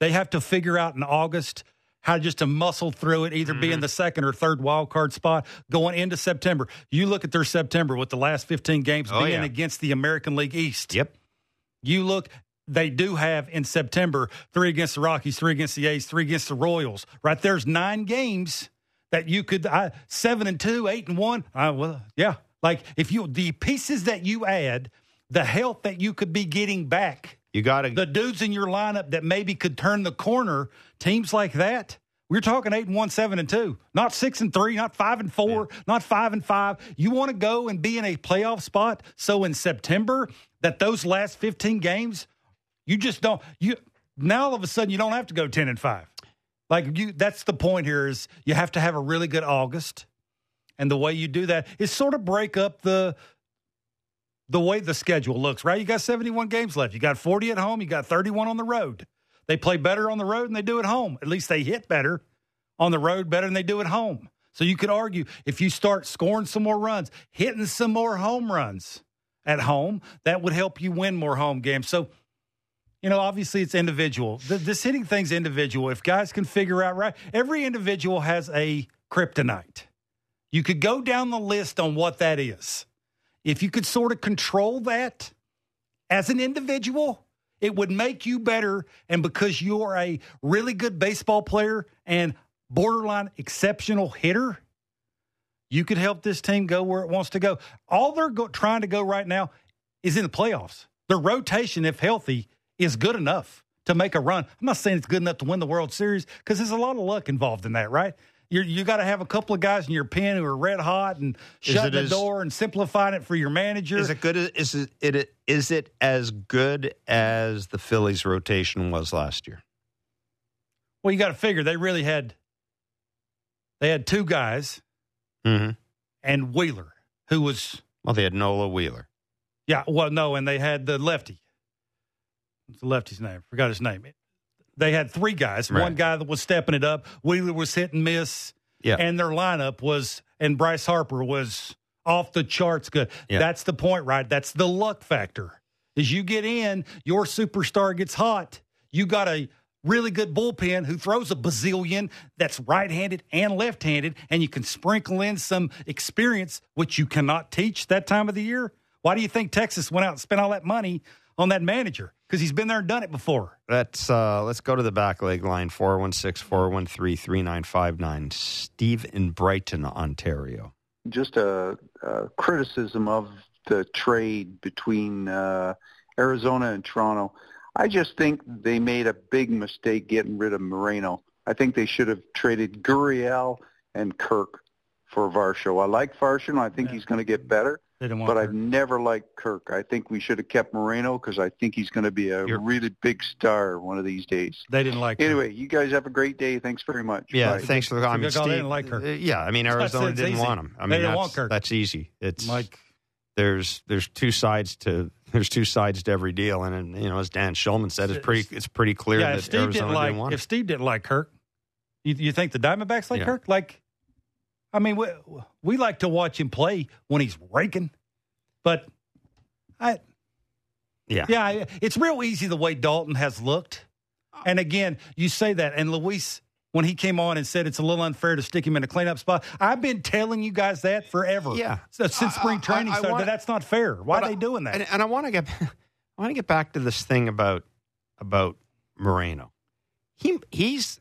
They have to figure out in August how just to muscle through it, either be in mm-hmm. the second or third wild card spot going into September. You look at their September with the last 15 games Oh, being yeah. against the American League East. Yep. You look, they do have in September three against the Rockies, three against the A's, three against the Royals. Right there's nine games that you could I, seven and two, eight and one. I, well, yeah, like if you the pieces that you add, the health that you could be getting back, You got to. the dudes in your lineup that maybe could turn the corner. Teams like that. We're talking eight and one, seven and two, not six and three, not five and four, not five and five. You want to go and be in a playoff spot. So in September, that those last 15 games, you just don't you now all of a sudden you don't have to go 10 and 5. Like you that's the point here is you have to have a really good August. And the way you do that is sort of break up the the way the schedule looks, right? You got 71 games left. You got 40 at home. You got 31 on the road. They play better on the road than they do at home. At least they hit better on the road better than they do at home. So you could argue if you start scoring some more runs, hitting some more home runs at home, that would help you win more home games. So, you know, obviously it's individual. This hitting thing's individual. If guys can figure out right, every individual has a kryptonite. You could go down the list on what that is. If you could sort of control that as an individual, it would make you better. And because you're a really good baseball player and borderline exceptional hitter, you could help this team go where it wants to go. All they're go- trying to go right now is in the playoffs. Their rotation, if healthy, is good enough to make a run. I'm not saying it's good enough to win the World Series because there's a lot of luck involved in that, right? You're, you got to have a couple of guys in your pen who are red hot and shutting the as, door and simplifying it for your manager. Is it good? Is it, it is it as good as the Phillies' rotation was last year? Well, you got to figure they really had they had two guys mm-hmm. and Wheeler, who was well, they had Nola Wheeler. Yeah, well, no, and they had the lefty. What's the lefty's name? Forgot his name. They had three guys. Right. One guy that was stepping it up. Wheeler was hit and miss. Yeah. And their lineup was, and Bryce Harper was off the charts good. Yeah. That's the point, right? That's the luck factor. As you get in, your superstar gets hot. You got a really good bullpen who throws a bazillion that's right handed and left handed, and you can sprinkle in some experience, which you cannot teach that time of the year. Why do you think Texas went out and spent all that money on that manager? because he's been there and done it before. Let's uh, let's go to the back leg line 416-413-3959. Steve in Brighton, Ontario. Just a, a criticism of the trade between uh, Arizona and Toronto. I just think they made a big mistake getting rid of Moreno. I think they should have traded Gurriel and Kirk for Varsho. I like Varsho. I think yeah. he's going to get better. But I've never liked Kirk. I think we should have kept Moreno because I think he's going to be a You're, really big star one of these days. They didn't like. Anyway, you guys have a great day. Thanks very much. Yeah, Bye. thanks for the comment. Steve, they didn't like Kirk. Uh, yeah, I mean Arizona didn't easy. want him. I mean they didn't want Kirk. That's easy. It's like there's there's two sides to there's two sides to every deal, and, and you know as Dan Shulman said, it's pretty it's pretty clear yeah, that Steve Arizona didn't, like, didn't want If Steve didn't like Kirk, you, you think the Diamondbacks like yeah. Kirk? Like I mean, we, we like to watch him play when he's raking, but I, yeah, yeah, it's real easy the way Dalton has looked. And again, you say that, and Luis, when he came on and said it's a little unfair to stick him in a cleanup spot, I've been telling you guys that forever. Yeah, so, since spring training I, I, I started, wanna, that's not fair. Why are they doing that? And, and I want to get, I want to get back to this thing about about Moreno. He he's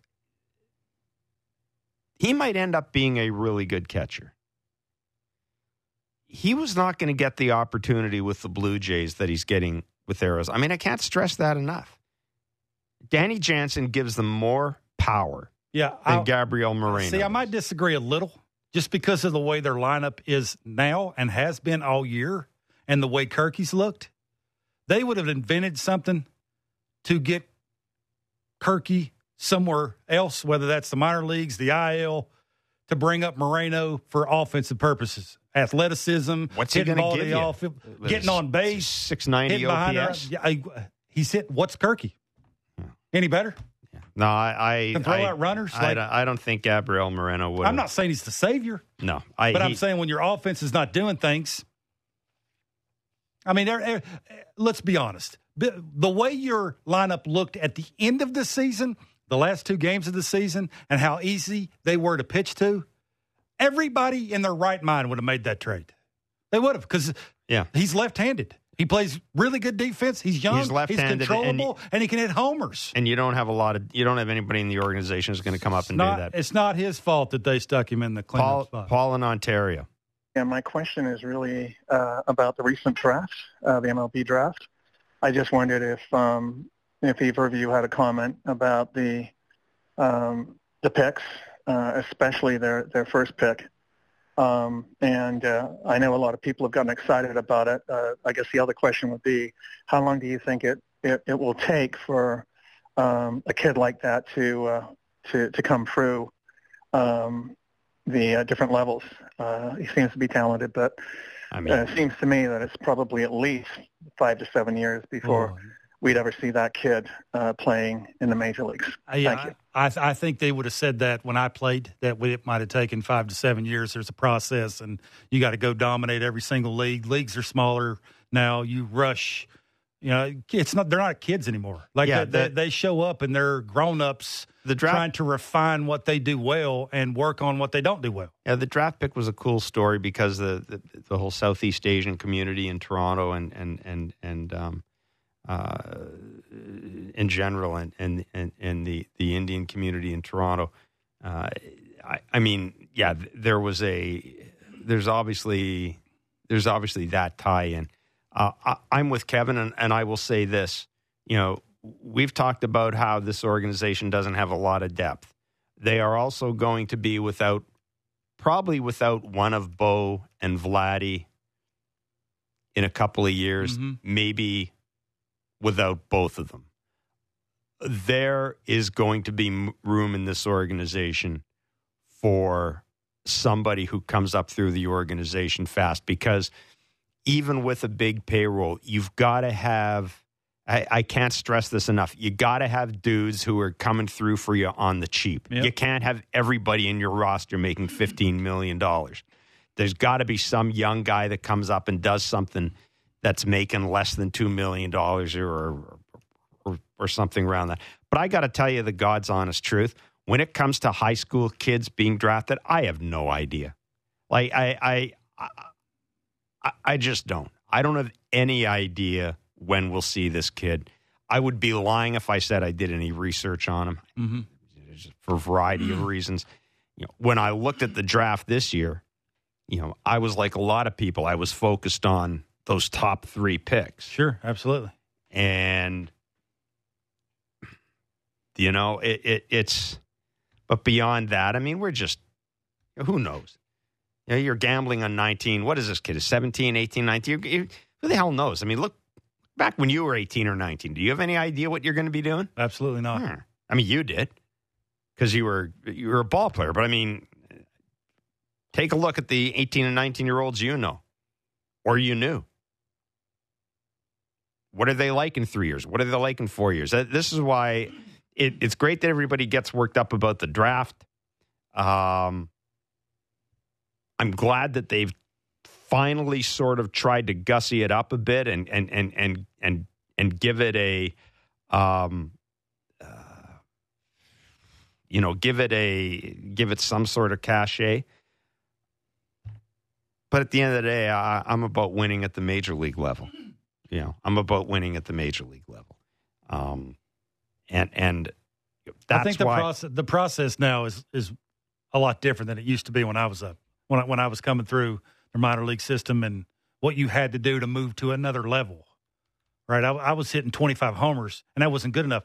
he might end up being a really good catcher. He was not going to get the opportunity with the Blue Jays that he's getting with Arizona. I mean, I can't stress that enough. Danny Jansen gives them more power yeah, than I'll, Gabriel Moreno. See, I might disagree a little just because of the way their lineup is now and has been all year and the way Kirky's looked. They would have invented something to get Kirky somewhere else, whether that's the minor leagues, the IL, to bring up Moreno for offensive purposes. Athleticism, what's he going to give you? Off, getting on base, six ninety OPS. Yeah, he's hit. What's Kirky? Any better? No, I, I throw I, out runners. I, like, I, don't think Gabriel Moreno would. I'm not saying he's the savior. No, I, but he, I'm saying when your offense is not doing things. I mean, eh, eh, let's be honest. The way your lineup looked at the end of the season the last two games of the season and how easy they were to pitch to, everybody in their right mind would have made that trade. They would have because yeah. he's left-handed. He plays really good defense. He's young. He's left-handed. He's controllable, and, and, he can hit homers. And you don't have a lot of you don't have anybody in the organization who's going to come up and not, do that. It's not his fault that they stuck him in the cleanup Paul, spot. Paul in Ontario. Yeah, my question is really uh, about the recent draft, uh, the MLB draft. I just wondered if um, if either of you had a comment about the um, the picks, uh, especially their their first pick. Um, and uh, I know a lot of people have gotten excited about it. Uh, I guess the other question would be, how long do you think it it, it will take for um, a kid like that to uh, to to come through um, the uh, different levels? Uh, he seems to be talented, but I mean, it seems to me that it's probably at least five to seven years before Oh. We'd ever see that kid uh, playing in the major leagues. Uh, yeah, Thank you. I, I I think they would have said that when I played that it might have taken five to seven years. There's a process, and you got to go dominate every single league. Leagues are smaller now. You rush. You know, it's not. They're not kids anymore. Like Yeah, they, they, the- they show up and they're grown ups. The draft- trying to refine what they do well and work on what they don't do well. Yeah, the draft pick was a cool story because the the, the whole Southeast Asian community in Toronto and and and and um, uh, in general, and and and, and the the Indian community in Toronto. Uh, I, I mean, yeah, there was a there's obviously there's obviously that tie in. Uh, I, I'm with Kevin, and, and I will say this. You know, we've talked about how this organization doesn't have a lot of depth. They are also going to be without probably without one of Bo and Vladdy in a couple of years, Mhm. maybe without both of them. There is going to be room in this organization for somebody who comes up through the organization fast because even with a big payroll, you've got to have. I, I can't stress this enough. You got to have dudes who are coming through for you on the cheap. Yep. You can't have everybody in your roster making $15 million. There's got to be some young guy that comes up and does something that's making less than $2 million or, or, or, or something around that. But I got to tell you the God's honest truth. When it comes to high school kids being drafted, I have no idea. Like, I, I, I, I, I just don't. I don't have any idea when we'll see this kid. I would be lying if I said I did any research on him Mm-hmm. for a variety of reasons. You know, when I looked at the draft this year, you know, I was like a lot of people. I was focused on those top three picks, Sure, absolutely. and you know, it, it it's. But beyond that, I mean, we're just who knows. You know, you're gambling on 19. What is this kid? Is 17, 18, 19? You- who the hell knows? I mean, look back when you were 18 or 19. Do you have any idea what you're going to be doing? Absolutely not. Hmm. I mean, you did because you were you were a ball player. But I mean, take a look at the 18 and 19 year olds you know, or you knew. What are they like in three years? What are they like in four years? This is why it, it's great that everybody gets worked up about the draft. Um, I'm glad that they've finally sort of tried to gussy it up a bit and and and and and and give it a um uh, you know give it a give it some sort of cachet but at the end of the day I, i'm about winning at the major league level you know i'm about winning at the major league level um and and that's I think the why process the process now is is a lot different than it used to be when I was up when I, when I was coming through the minor league system and what you had to do to move to another level. Right, I, I was hitting 25 homers and that wasn't good enough.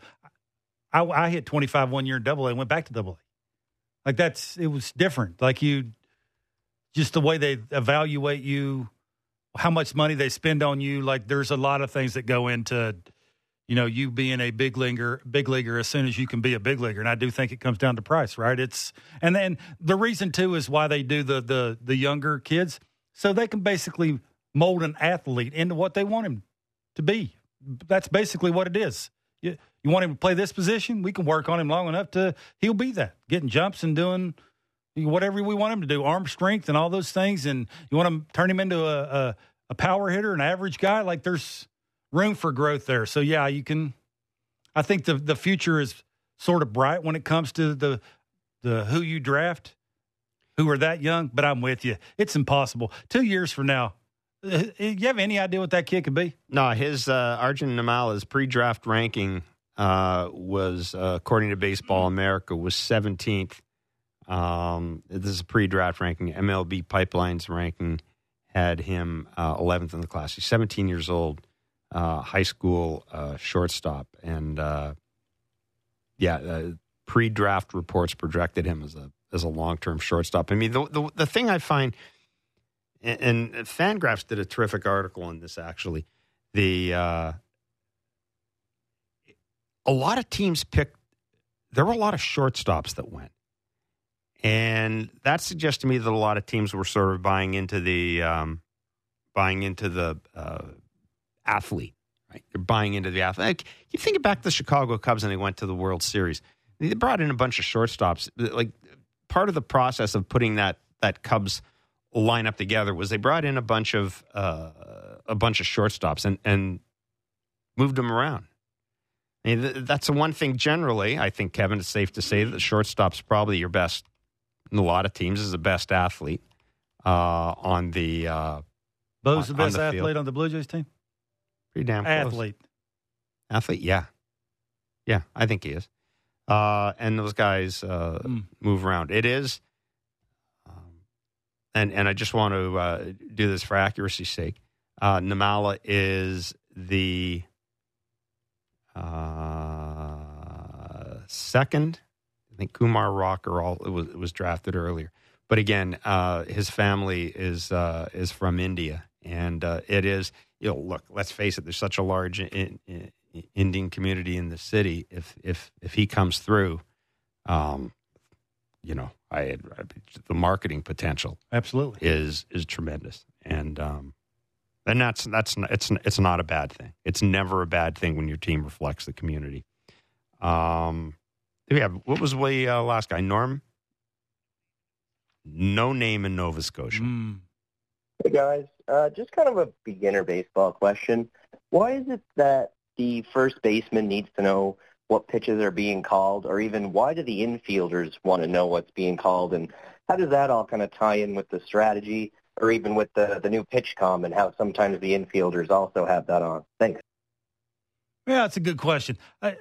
I, I hit 25 one year in Double A and went back to Double A. Like that's it was different. Like you, just the way they evaluate you, how much money they spend on you. Like there's a lot of things that go into you know, you being a big leaguer, big leaguer as soon as you can be a big leaguer. And I do think it comes down to price, right? It's and then the reason too is why they do the the the younger kids, so they can basically mold an athlete into what they want him to be. That's basically what it is. You, you want him to play this position? We can work on him long enough to he'll be that, getting jumps and doing whatever we want him to do, arm strength and all those things. And you want to turn him into a, a, a power hitter, an average guy. Like there's room for growth there. So yeah, you can. I think the the future is sort of bright when it comes to the the who you draft, who are that young. But I'm with you. It's impossible. Two years from now, uh, you have any idea what that kid could be? No, his uh, Arjun Nimmala's pre-draft ranking uh, was, uh, according to Baseball America, was 17th. Um, this is a pre-draft ranking. MLB Pipeline's ranking had him uh, 11th in the class. He's 17 years old, uh, high school uh, shortstop, and uh, yeah, uh, pre-draft reports projected him as a as a long-term shortstop. I mean, the the, the thing I find and, and Fangraphs did a terrific article on this. Actually, the uh, a lot of teams picked. There were a lot of shortstops that went, and that suggests to me that a lot of teams were sort of buying into the um, buying into the uh, athlete. Right, you're buying into the athlete. Like, you think back to the Chicago Cubs and they went to the World Series. They brought in a bunch of shortstops. Like part of the process of putting that that Cubs lineup together was they brought in a bunch of uh, a bunch of shortstops and and moved them around. I mean, th- that's the one thing generally. I think Kevin, it's safe to say that the shortstop's probably your best. In a lot of teams, is the best athlete uh, on the. Uh, Bo's on- the best the athlete field. on the Blue Jays team. Pretty damn close. Athlete. Athlete, yeah, yeah, I think he is. Uh, and those guys uh, Mm. move around. It is, um, and and I just want to uh, do this for accuracy's sake. Uh, Nimmala is the uh, second. I think Kumar Rocker all it was it was drafted earlier, but again, uh, his family is uh, is from India, and uh, it is you know look. Let's face it. There's such a large in, in, Indian community in the city. If if if he comes through, um, you know, I, I the marketing potential Absolutely. is is tremendous, and um, and that's that's it's it's not a bad thing. It's never a bad thing when your team reflects the community. Um, we have what was the uh, last guy? Norm. No name in Nova Scotia. Mm. Hey guys, uh, just kind of a beginner baseball question. Why is it that the first baseman needs to know what pitches are being called, or even why do the infielders want to know what's being called, and how does that all kind of tie in with the strategy, or even with the the new PitchCom and how sometimes the infielders also have that on? Thanks. Yeah, that's a good question. I,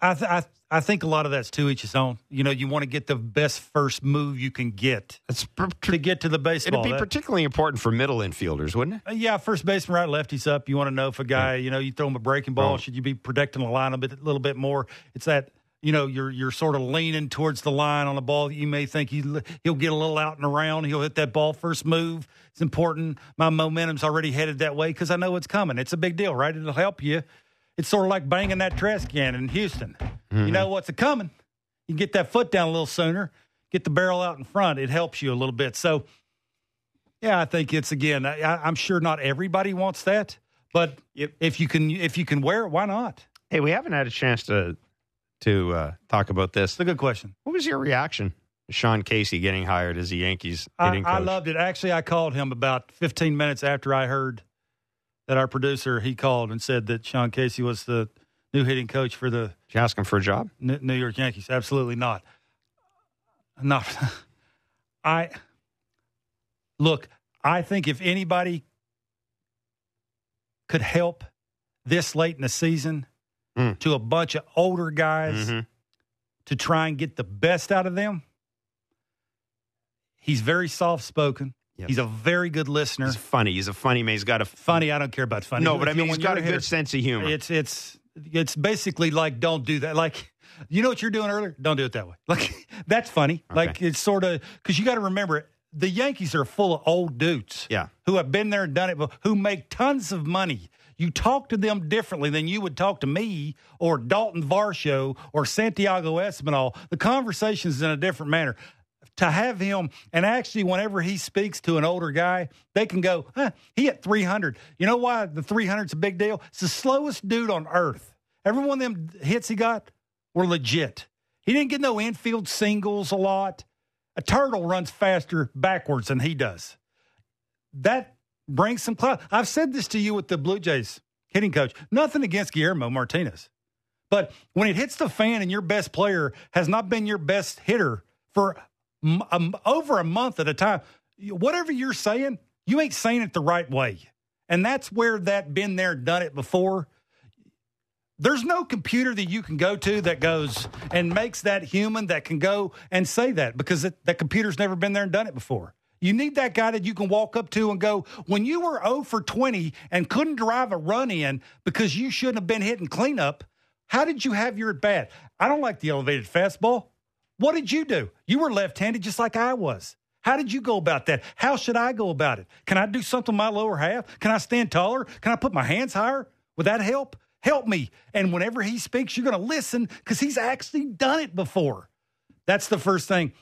I, th- I, I think a lot of that's to each his own. You know, you want to get the best first move you can get It's to get to the baseball. It'd be That- particularly important for middle infielders, wouldn't it? Uh, yeah, first baseman right, lefties up. You want to know if a guy, you know, you throw him a breaking ball, should you be protecting the line a bit, a little bit more? It's that you know you're you're sort of leaning towards the line on a ball that you may think he he'll get a little out and around. He'll hit that ball first move. It's important. My momentum's already headed that way because I know it's coming. It's a big deal, right? It'll help you. It's sort of like banging that trash can in Houston. You know what's a coming. You get that foot down a little sooner. Get the barrel out in front. It helps you a little bit. So. Yeah, I think it's again. I, I'm sure not everybody wants that, but if, if you can, if you can wear it, why not? Hey, we haven't had a chance to to uh, talk about this. It's a good question. What was your reaction Sean Casey getting hired as the Yankees I? I loved it. Actually, I called him about 15 minutes after I heard that our producer he called and said that Sean Casey was the new hitting coach for the Did you ask him for a job? New York Yankees. Absolutely not. Not. I look. I think if anybody could help this late in the season Mm. to a bunch of older guys Mhm. to try and get the best out of them, he's very soft spoken. Yep. He's a very good listener. He's funny. He's a funny man. He's got a funny. I don't care about funny. No, but I mean, he's got a good sense of humor. It's it's it's basically like don't do that. Like you know what you're doing earlier. Don't do it that way. Like that's funny. Like it's sort of because you got to remember the Yankees are full of old dudes. Yeah. who have been there and done it, but who make tons of money. You talk to them differently than you would talk to me or Dalton Varsho or Santiago Espinal. The conversation's in a different manner. To have him, and actually, whenever he speaks to an older guy, they can go, huh, he hit 300. You know why the 300's a big deal? It's the slowest dude on earth. Every one of them hits he got were legit. He didn't get no infield singles a lot. A turtle runs faster backwards than he does that brings some clout. I've said this to you with the Blue Jays hitting coach. Nothing against Guillermo Martinez. But when it hits the fan and your best player has not been your best hitter for um, over a month at a time, whatever you're saying, you ain't saying it the right way. And that's where that been there, done it before. There's no computer that you can go to that goes and makes that human that can go and say that because it, that computer's never been there and done it before. You need that guy that you can walk up to and go, when you were 0 for 20 and couldn't drive a run in because you shouldn't have been hitting cleanup, how did you have your at bat? I don't like the elevated fastball. What did you do? You were left handed just like I was. How did you go about that? How should I go about it? Can I do something in my lower half? Can I stand taller? Can I put my hands higher? Would that help? Help me. And whenever he speaks, you're going to listen because he's actually done it before. That's the first thing.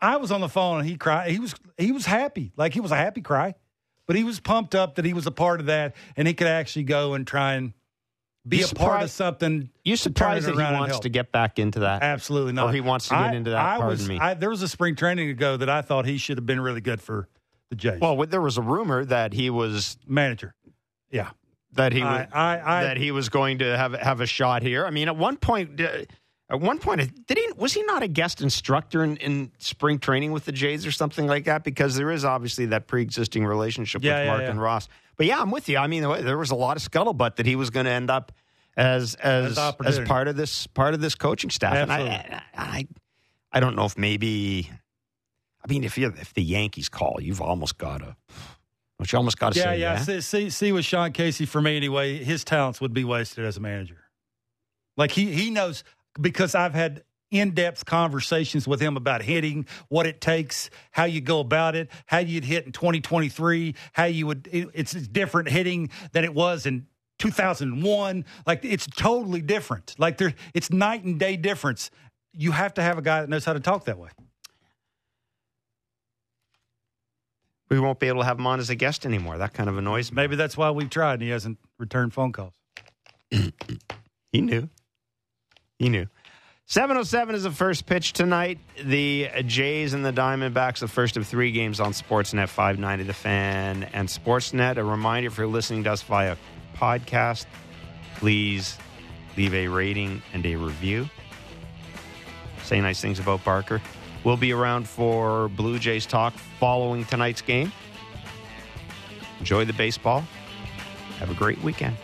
I was on the phone and he cried. He was he was happy, like he was a happy cry. but he was pumped up that he was a part of that and he could actually go and try and be You a part of something. You surprised that he wants to get back into that? Absolutely not. Or he wants to get I- into that. I pardon was, me. I, there was a spring training ago that I thought he should have been really good for the Jays. well, there was a rumor that he was manager. Yeah. that he I- was that he was going to have have a shot here. I mean, at one point, uh, at one point, did he was he not a guest instructor in, in spring training with the Jays or something like that? Because there is obviously that pre existing relationship Yeah, with yeah, Mark yeah. and Ross. But yeah, I'm with you. I mean, there was a lot of scuttlebutt that he was going to end up as as As part of this part of this coaching staff. And I, Absolutely. I, I don't know if maybe. I mean, if you if the Yankees call, you've almost got to. Don't you almost got to Yeah, say yeah. yeah? See, see, see with Sean Casey for me anyway, his talents would be wasted as a manager. Like he he knows because I've had in-depth conversations with him about hitting, what it takes, how you go about it, how you'd hit in 2023, how you would it, it's different hitting than it was in 2001. Like it's totally different. Like there it's night and day difference. You have to have a guy that knows how to talk that way. we won't be able to have him on as a guest anymore. That kind of annoys me. Maybe that's why we've tried and he hasn't returned phone calls. He knew. He knew. 707 is the first pitch tonight. The Jays and the Diamondbacks, the first of three games on Sportsnet 590 The Fan and Sportsnet. A reminder if you're listening to us via podcast, please leave a rating and a review. Say nice things about Barker. We'll be around for Blue Jays talk following tonight's game. Enjoy the baseball. Have a great weekend.